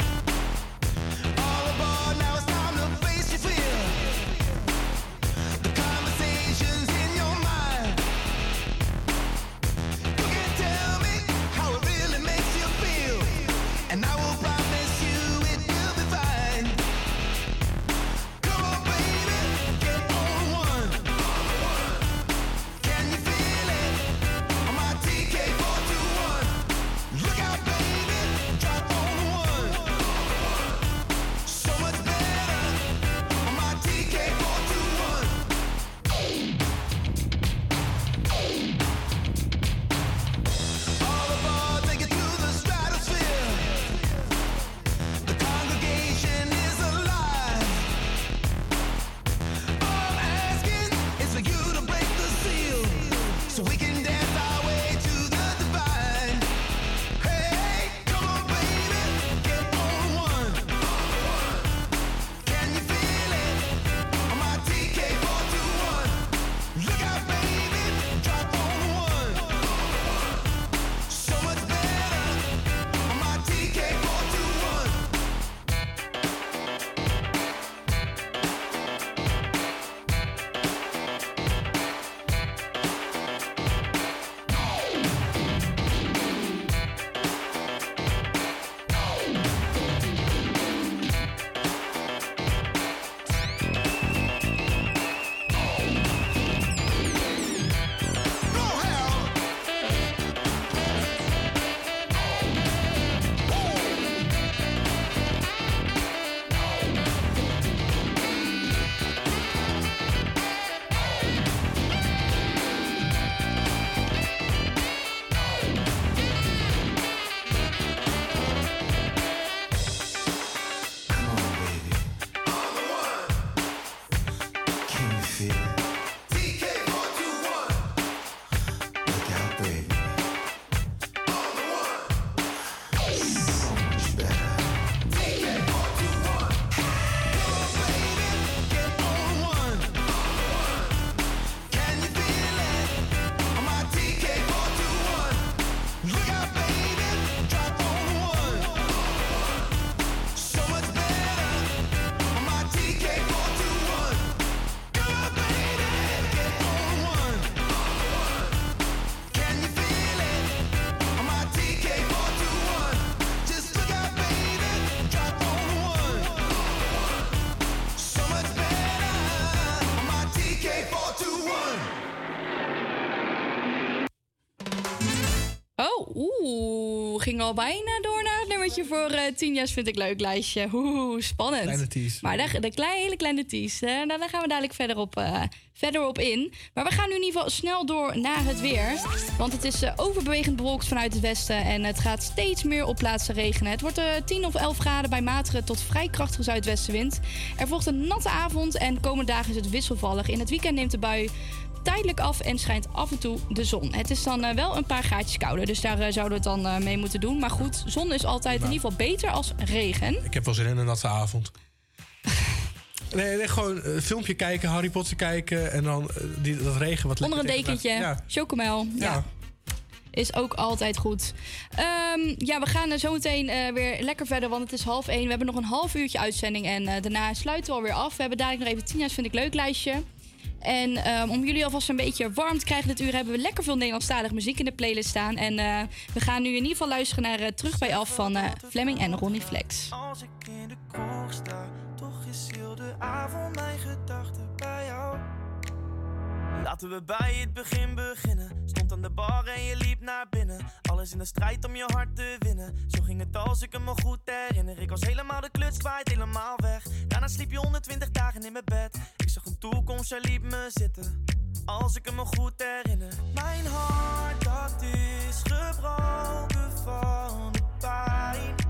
Ging al bijna door naar het nummertje voor eh 10 jaar vind ik leuk lijstje. Oeh, spannend. Kleine tease. Maar de, de kleine, hele kleine tease, hè, daar daar gaan we dadelijk verder op, eh, verder op in. Maar we gaan nu in ieder geval snel door naar het weer. Want het is eh, overbewegend bewolkt vanuit het westen en het gaat steeds meer op plaatsen regenen. Het wordt eh 10 of 11 graden bij matige tot vrij krachtige zuidwestenwind. Er volgt een natte avond en komende dagen is het wisselvallig. In het weekend neemt de bui tijdelijk af en schijnt af en toe de zon. Het is dan eh, wel een paar graadjes kouder, dus daar eh, zouden we het dan eh, mee moeten doen. Maar goed, zon is altijd in ieder geval beter als regen. Ik heb wel zin in een natte avond. Nee, nee gewoon een filmpje kijken, Harry Potter kijken en dan die, dat regen wat Onder een lekker dekentje, het- chocomel. Ja. Ja. Is ook altijd goed. Ehm, ja, we gaan zo meteen weer lekker verder, want het is half één. We hebben nog een half uurtje uitzending en daarna sluiten we alweer af. We hebben dadelijk nog even Tina's Vind ik Leuk lijstje. En ehm, om jullie alvast een beetje warm te krijgen dit uur... hebben we lekker veel Nederlandstalig muziek in de playlist staan. En eh, we gaan nu in ieder geval luisteren naar eh, Terug bij Af van eh, Fleming en Ronnie Flex. Als ik in de sta, toch is heel de avond mijn gedachte. Laten we bij het begin beginnen. Stond aan de bar en je liep naar binnen. Alles in de strijd om je hart te winnen. Zo ging het als ik me goed herinner. Ik was helemaal de kluts kwijt, helemaal weg. Daarna sliep je 120 dagen in mijn bed. Ik zag een toekomst, jij liep me zitten. Als ik me goed herinner. Mijn hart, dat is gebroken van de pijn.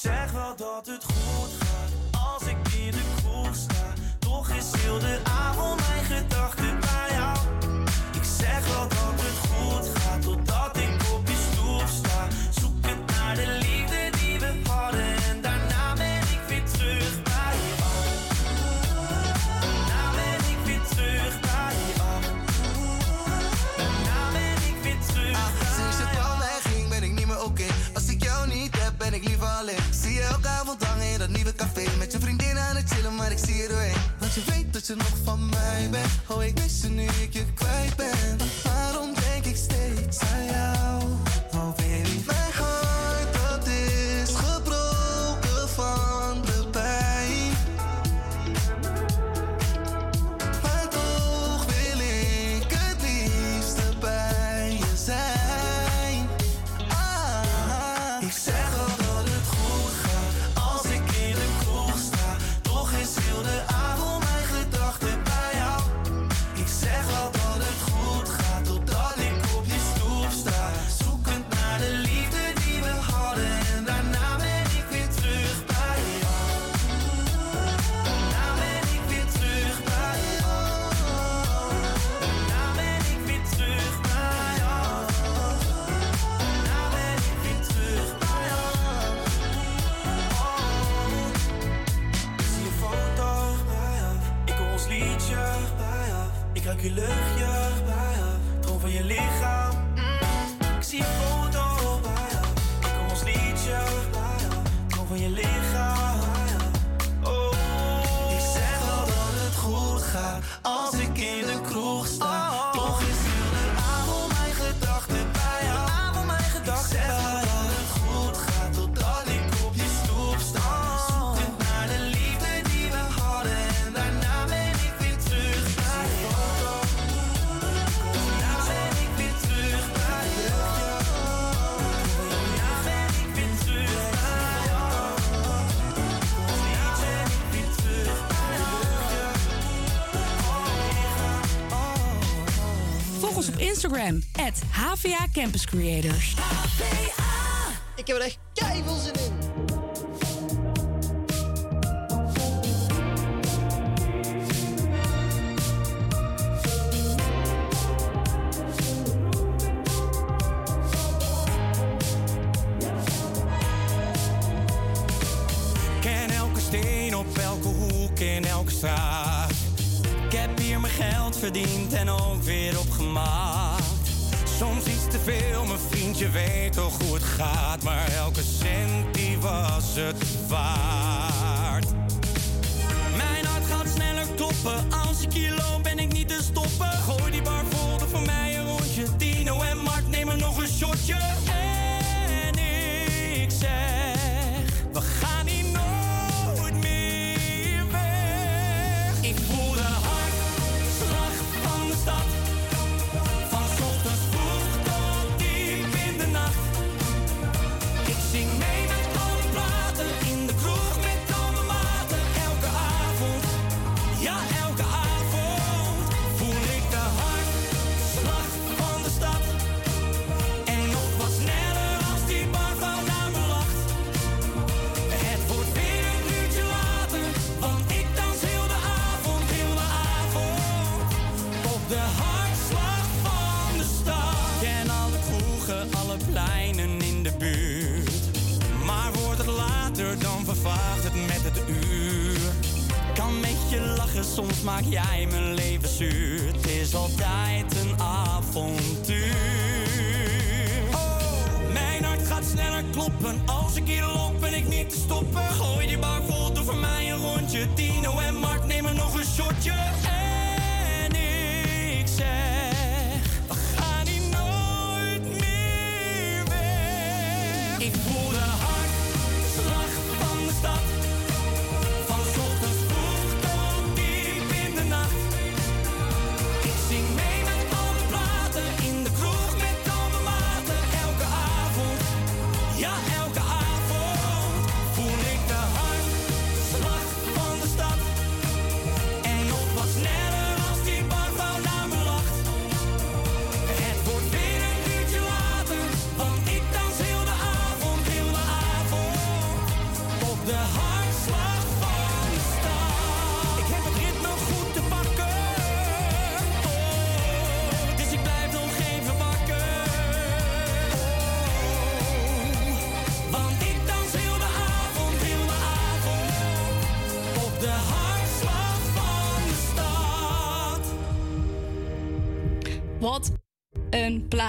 zeg wel dat het goed gaat als ik in de kroeg sta. Toch is heel de avond mijn gedachten. café met je vriendin aan het chillen, maar ik zie er doorheen. Want je weet dat je nog van mij bent. Oh, ik mis je nu ik je kwijt ben. Waarom denk ik steeds aan jou? Instagram, at HVA Campus Creators. Ik heb er echt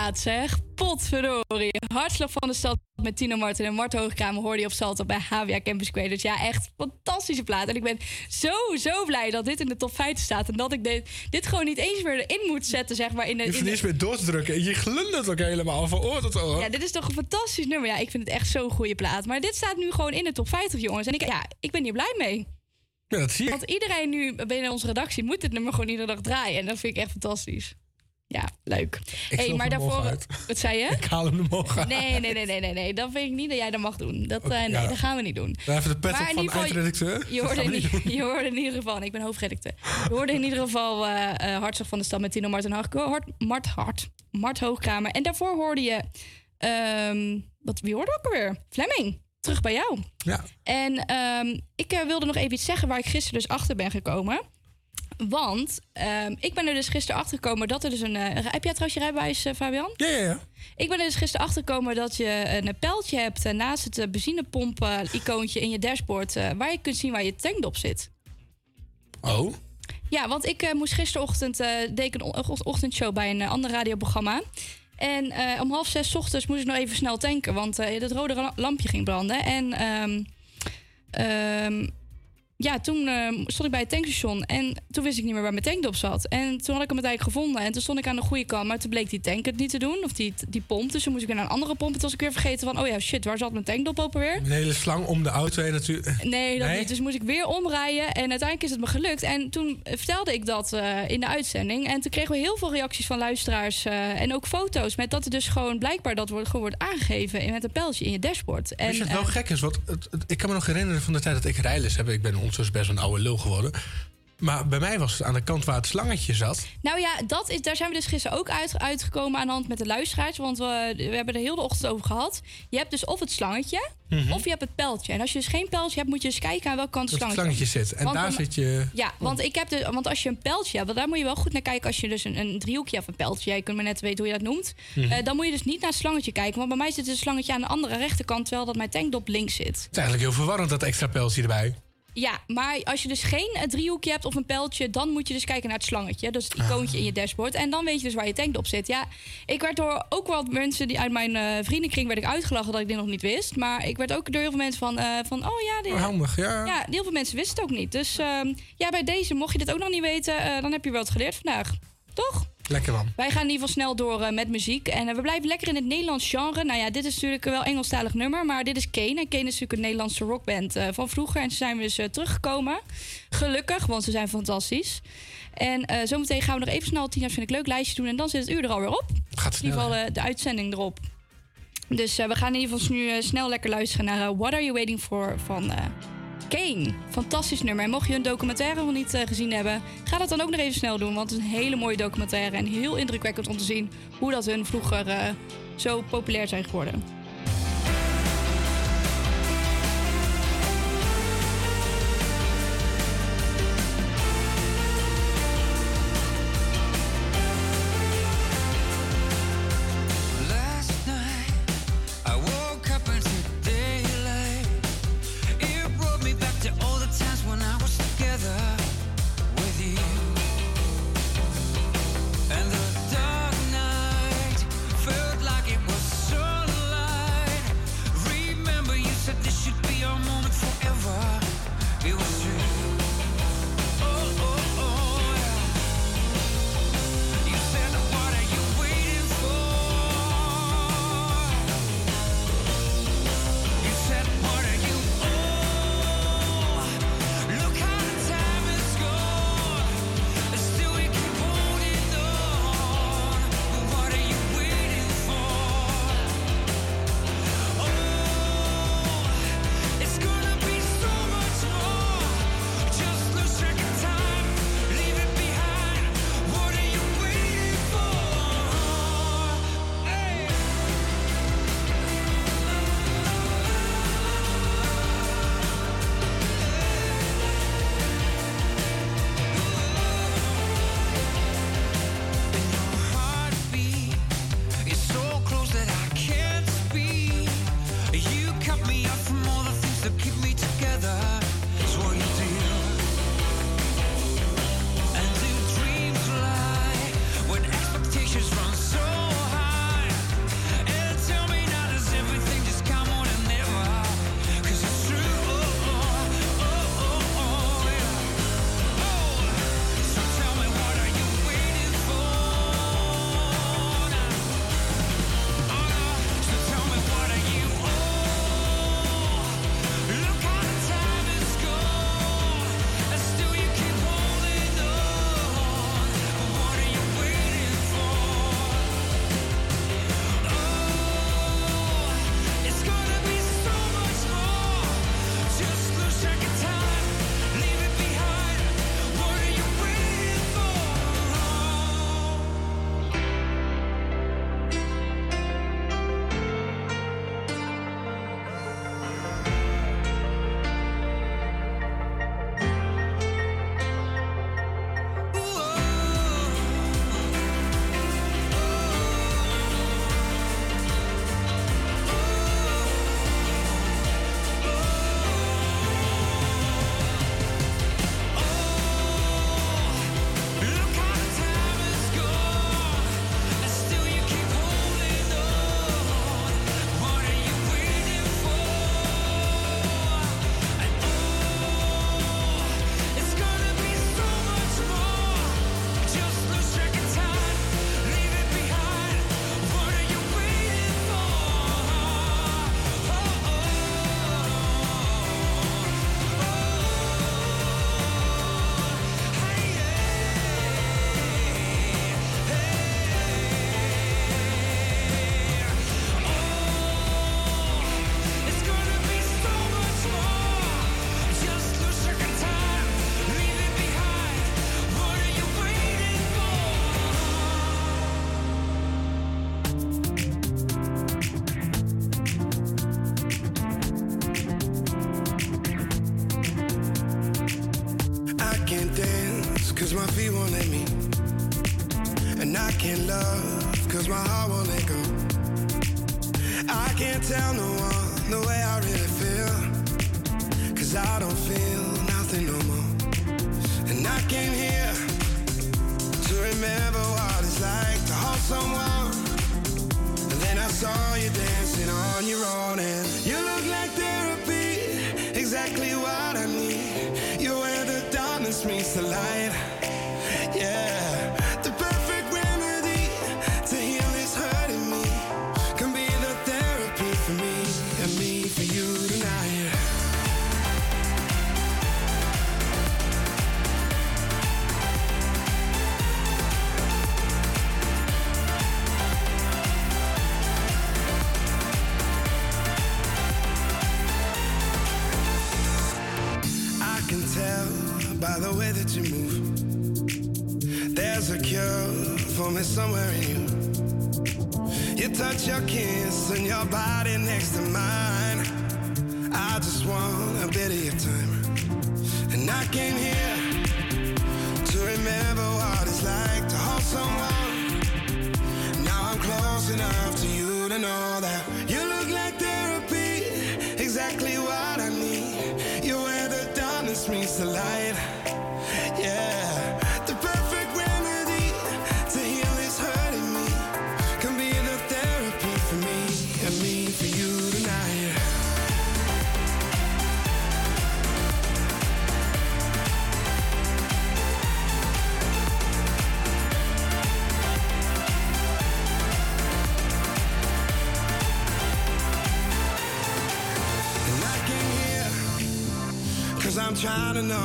een plaats, zeg. Potverdorie. Hartslag van de stad met Tino Martin en Mart Hoogkamer hoorde je op Salto bij HWA Campus Creators. Ja, echt fantastische plaat. En ik ben zo, zo blij dat dit in de top 5 staat. En dat ik dit, dit gewoon niet eens meer erin moet zetten, zeg maar. In de, Je in hoeft de- niet eens meer door te drukken. en Je glundert ook helemaal van oor tot oor. ja, dit is toch een fantastisch nummer. Ja, ik vind het echt zo'n goede plaat. Maar dit staat nu gewoon in de top 50, jongens. En ik, ja, ik ben hier blij mee. Ja, dat zie ik. Want iedereen nu binnen onze redactie moet dit nummer gewoon iedere dag draaien. En dat vind ik echt fantastisch. Ja, leuk. Ik hey, maar daarvoor. uit. Wat zei je? Ik haal hem morgen uit. Nee, nee, nee, nee, nee, nee. Dat vind ik niet dat jij dat mag doen. Dat, eh, nee, ja. dat gaan we niet doen. Dan even de pet op Maar in van eindredacteur. Je hoorde, in, we je hoorde in ieder geval, en ik ben hoofdredacteur. Je hoorde in ieder geval Hartslag van de Stad met Tino Martin Hart, Mart Hart, Mart Hoogkamer. En daarvoor hoorde je, ehm, wat, wie hoorde ook alweer? Flemming, terug bij jou. Ja. En ehm, ik wilde nog even iets zeggen waar ik gisteren dus achter ben gekomen. Want ehm, ik ben er dus gisteren achter gekomen dat er dus een. eh, heb jij trouwens je rijbewijs, eh, Fabian? Ja, ja, ja. Ik ben er dus gisteren achter gekomen dat je een pijltje hebt eh, naast het eh, benzinepomp-icoontje in je dashboard. eh, waar je kunt zien waar je tankdop zit. Oh. Ja, want ik eh, moest gisterochtend eh deed ik een ochtendshow bij een eh, ander radioprogramma. En eh, om half zes ochtends moest ik nog even snel tanken, want eh dat rode lampje ging branden. En ehm, ja, toen ehm, stond ik bij het tankstation en toen wist ik niet meer waar mijn tankdop zat. En toen had ik hem uiteindelijk gevonden en toen stond ik aan de goede kant, maar toen bleek die tank het niet te doen, of die, die pomp. Dus toen moest ik weer naar een andere pomp. En toen was ik weer vergeten van, oh ja, shit, waar zat mijn tankdop ook alweer? Een hele slang om de auto heen natuurlijk. Nee, dat Nee? niet. Dus moest ik weer omrijden. En uiteindelijk is het me gelukt. En toen vertelde ik dat eh, in de uitzending. En toen kregen we heel veel reacties van luisteraars. eh, en ook foto's. Met dat er dus gewoon blijkbaar dat wordt, gewoon wordt aangegeven. Met een pijltje in je dashboard. En, Weet je wat wel eh, gek is? Het, het- ik kan me nog herinneren van de tijd dat ik rijles heb. Ik ben ondertussen best een oude lul geworden. Maar bij mij was het aan de kant waar het slangetje zat. Nou ja, dat is, daar zijn we dus gisteren ook uit, uitgekomen aan de hand met de luisteraars. Want we, we hebben er heel de ochtend over gehad. Je hebt dus of het slangetje, Mhm. of je hebt het pijltje. En als je dus geen pijltje hebt, moet je eens kijken aan welke kant het het slangetje, zit. En Want daar dan- zit je... Ja, want, ik heb de, want als je een pijltje hebt, daar moet je wel goed naar kijken. Als je dus een, een driehoekje hebt, een pijltje, jij kunt maar net weten hoe je dat noemt. Mhm. Eh, dan moet je dus niet naar het slangetje kijken. Want bij mij zit dus een slangetje aan de andere rechterkant, terwijl dat mijn tankdop links zit. Het is eigenlijk heel verwarrend, dat extra pijltje erbij. Ja, maar als je dus geen eh, driehoekje hebt of een pijltje, dan moet je dus kijken naar het slangetje. Dus het icoontje in je dashboard. En dan weet je dus waar je tankdop zit. Ja, ik werd door ook wel mensen die uit mijn eh, vriendenkring werd ik uitgelachen dat ik dit nog niet wist. Maar ik werd ook door heel veel mensen van, eh, van oh ja, dit, Oh, handig, ja. ja, heel veel mensen wisten het ook niet. Dus ehm, ja, bij deze, mocht je dit ook nog niet weten, dan heb je wel wat geleerd vandaag. Toch? Lekker man. Wij gaan in ieder geval snel door eh, met muziek. En eh, we blijven lekker in het Nederlands genre. Nou ja, dit is natuurlijk wel Engelstalig nummer, maar dit is Kane. En Kane is natuurlijk een Nederlandse rockband eh, van vroeger. En ze zijn we dus teruggekomen. Gelukkig, want ze zijn fantastisch. En zometeen gaan we nog even snel Tina's vind ik leuk lijstje doen. En dan zit het uur er alweer op. Gaat in ieder geval de uitzending erop. Dus we gaan in ieder geval nu snel lekker luisteren naar What Are You Waiting For van Kane. Fantastisch nummer. En mocht je een documentaire nog niet eh, gezien hebben, ga dat dan ook nog even snel doen. Want het is een hele mooie documentaire en heel indrukwekkend om te zien hoe dat hun vroeger eh, zo populair zijn geworden.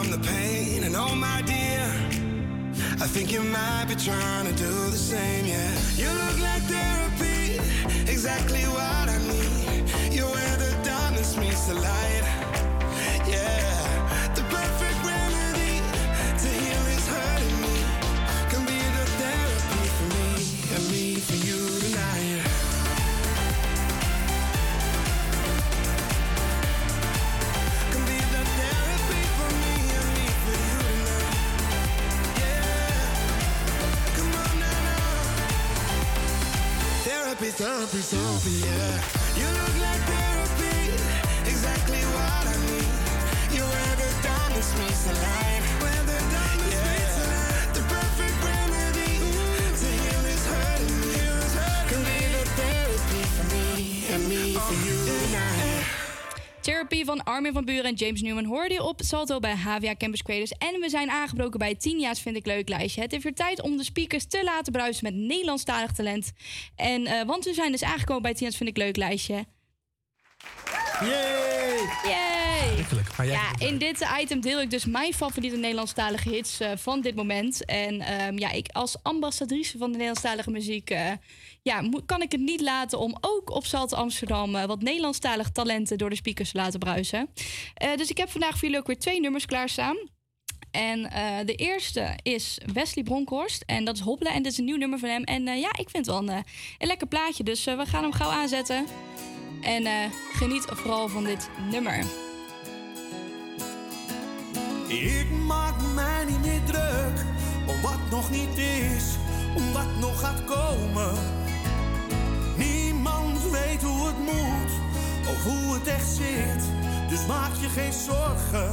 Numb the pain And oh my dear. I think you might be trying to do the same, James Newman hoorde je op Salto bij HVA Campus Creators. En we zijn aangebroken bij het 10 jaar vind ik leuk lijstje. Het is weer tijd om de speakers te laten bruisen met Nederlandstalig talent. En, eh, want we zijn dus aangekomen bij het 10 jaar vind ik leuk lijstje. Yay! Yay! Ja, in dit item deel ik dus mijn favoriete Nederlandstalige hits eh, van dit moment. En ehm, ja, ik als ambassadrice van de Nederlandstalige muziek... eh, ja, kan ik het niet laten om ook op Salto Amsterdam... eh, wat Nederlandstalige talenten door de speakers te laten bruisen. Dus ik heb vandaag voor jullie ook weer twee nummers klaarstaan. En de eerste is Wesley Bronkhorst. En dat is Hobbelen. En dit is een nieuw nummer van hem. En ja, ik vind het wel een, een lekker plaatje. Dus we gaan hem gauw aanzetten. En geniet vooral van dit nummer. Ik maak mij niet meer druk om wat nog niet is, om wat nog gaat komen. Niemand weet hoe het moet of hoe het echt zit, dus maak je geen zorgen.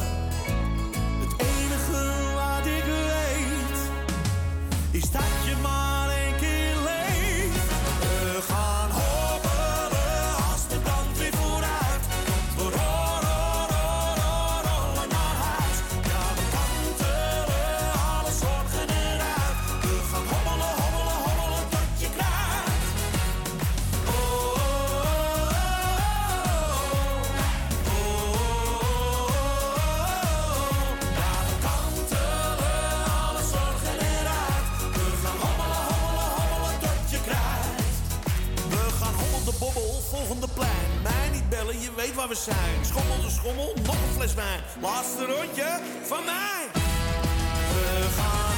We zijn. Schommel de schommel, nog een fles wijn. Laatste rondje van mij. We gaan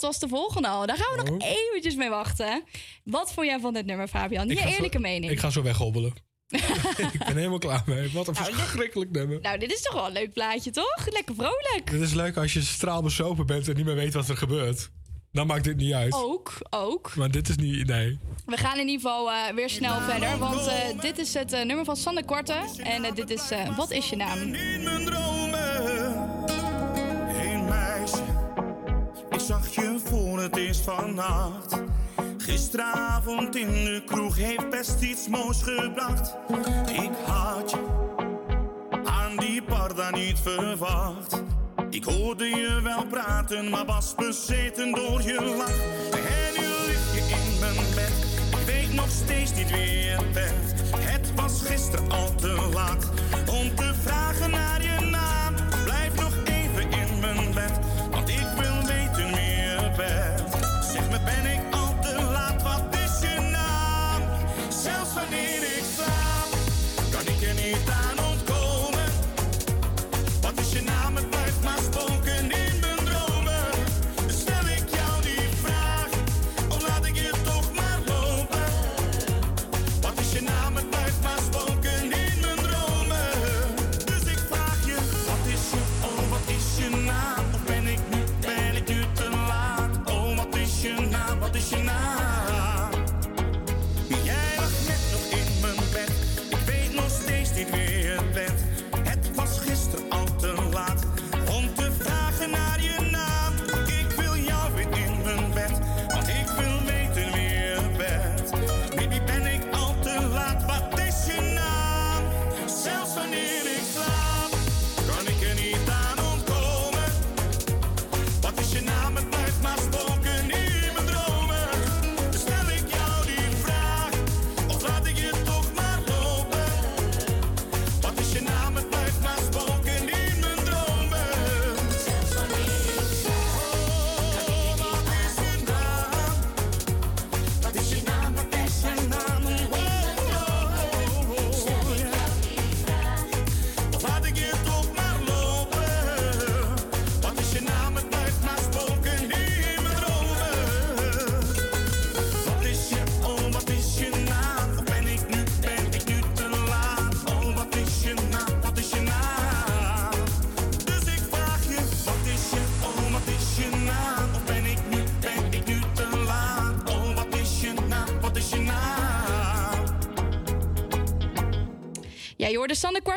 Dat was de volgende al. Daar gaan we nog eventjes mee wachten. Wat vond jij van dit nummer, Fabian? Je zo- eerlijke mening. Ik ga zo weghobbelen. ik ben helemaal klaar mee. Wat een verschrikkelijk nummer. Nou, dit is toch wel een leuk plaatje, toch? Lekker vrolijk. Dit is leuk als je straalbesopen bent en niet meer weet wat er gebeut. Dan maakt dit niet uit. Ook, ook. Maar dit is niet... Nee. We gaan in ieder geval eh, weer snel verder. Want eh, dit is het eh, nummer van Sander Korte. En dit is eh, Wat is je naam? Hey meisje, ik zag je Gisteravond in de kroeg heeft best iets moois gebracht. Ik had je aan die parda niet verwacht. Ik hoorde je wel praten, maar was bezeten door je lach. En nu lig je in mijn bed, ik weet nog steeds niet wie je bent. Het was gisteren al te laat om te vragen naar je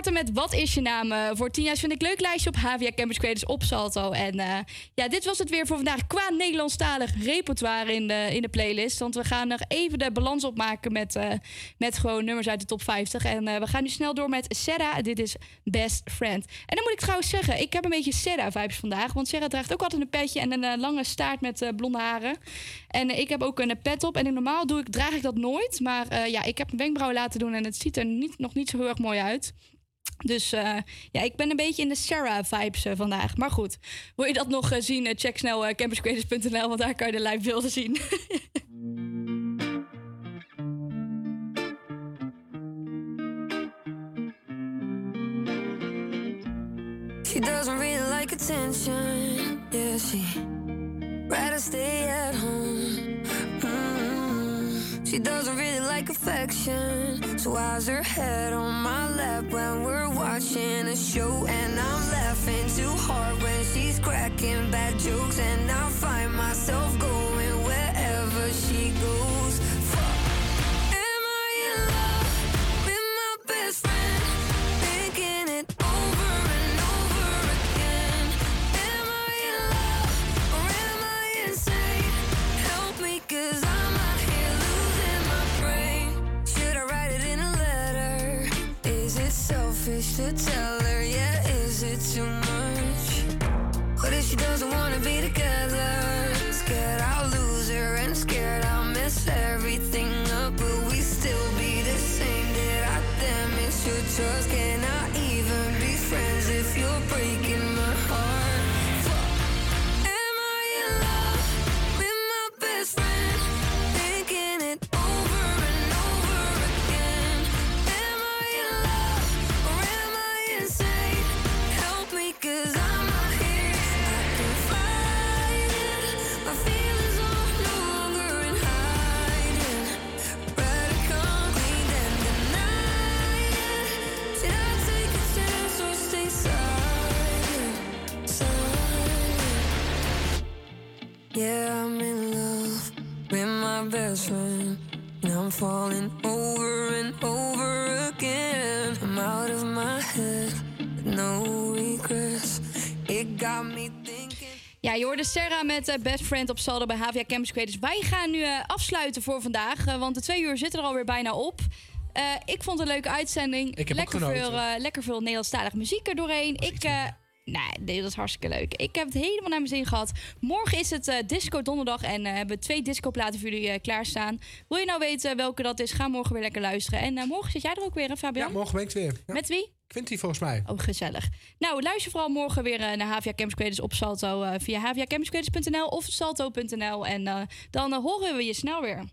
met Wat is je naam? Eh, voor 10 jaar vind ik leuk lijstje op HVA Campus Creators op Salto. En eh, ja, dit was het weer voor vandaag qua Nederlandstalig repertoire in de, in de playlist. Want we gaan nog even de balans opmaken met, eh, met gewoon nummers uit de top 50. En we gaan nu snel door met Sarah. Dit is Best Friend. En dan moet ik trouwens zeggen, ik heb een beetje Sarah-vibes vandaag. Want Sarah draagt ook altijd een petje en een lange staart met blonde haren. En ik heb ook een pet op. En normaal doe ik, draag ik dat nooit. Maar ja, ik heb mijn wenkbrauwen laten doen en het ziet er niet, nog niet zo heel erg mooi uit. Dus eh, ja, ik ben een beetje in de Sarah-vibes eh, vandaag. Maar goed, wil je dat nog eh, zien? Check snel campuscreators.nl, want daar kan je de live beelden zien. She doesn't really like attention. She stay at home. Mm. She doesn't really like affection. So why's her head on my lap when we're watching a show? And I'm laughing too hard when she's cracking bad jokes. And I find myself going wherever she goes. Tell met eh, Best Friend op Saldo bij HVA Campus Creators. Wij gaan nu eh, afsluiten voor vandaag, eh, want de twee uur zitten er alweer bijna op. Ik vond het een leuke uitzending. Ik heb lekker, veel, eh, lekker veel Nederlandstalige muziek er doorheen. Ik, nee, nee, dat is hartstikke leuk. Ik heb het helemaal naar mijn zin gehad. Morgen is het Disco Donderdag en hebben we twee discoplaten voor jullie klaarstaan. Wil je nou weten welke dat is? Ga morgen weer lekker luisteren. En morgen zit jij er ook weer, hè, Fabian? Ja, morgen ben ik weer. Ja. Met wie? Quinty volgens mij. Oh, gezellig. Nou, luister vooral morgen weer eh, naar HVA Campus op Salto eh, via hvacampuscreators.nl of salto.nl. En eh, dan horen we je snel weer.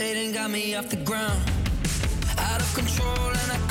Levitating got me off the ground, out of control, and I.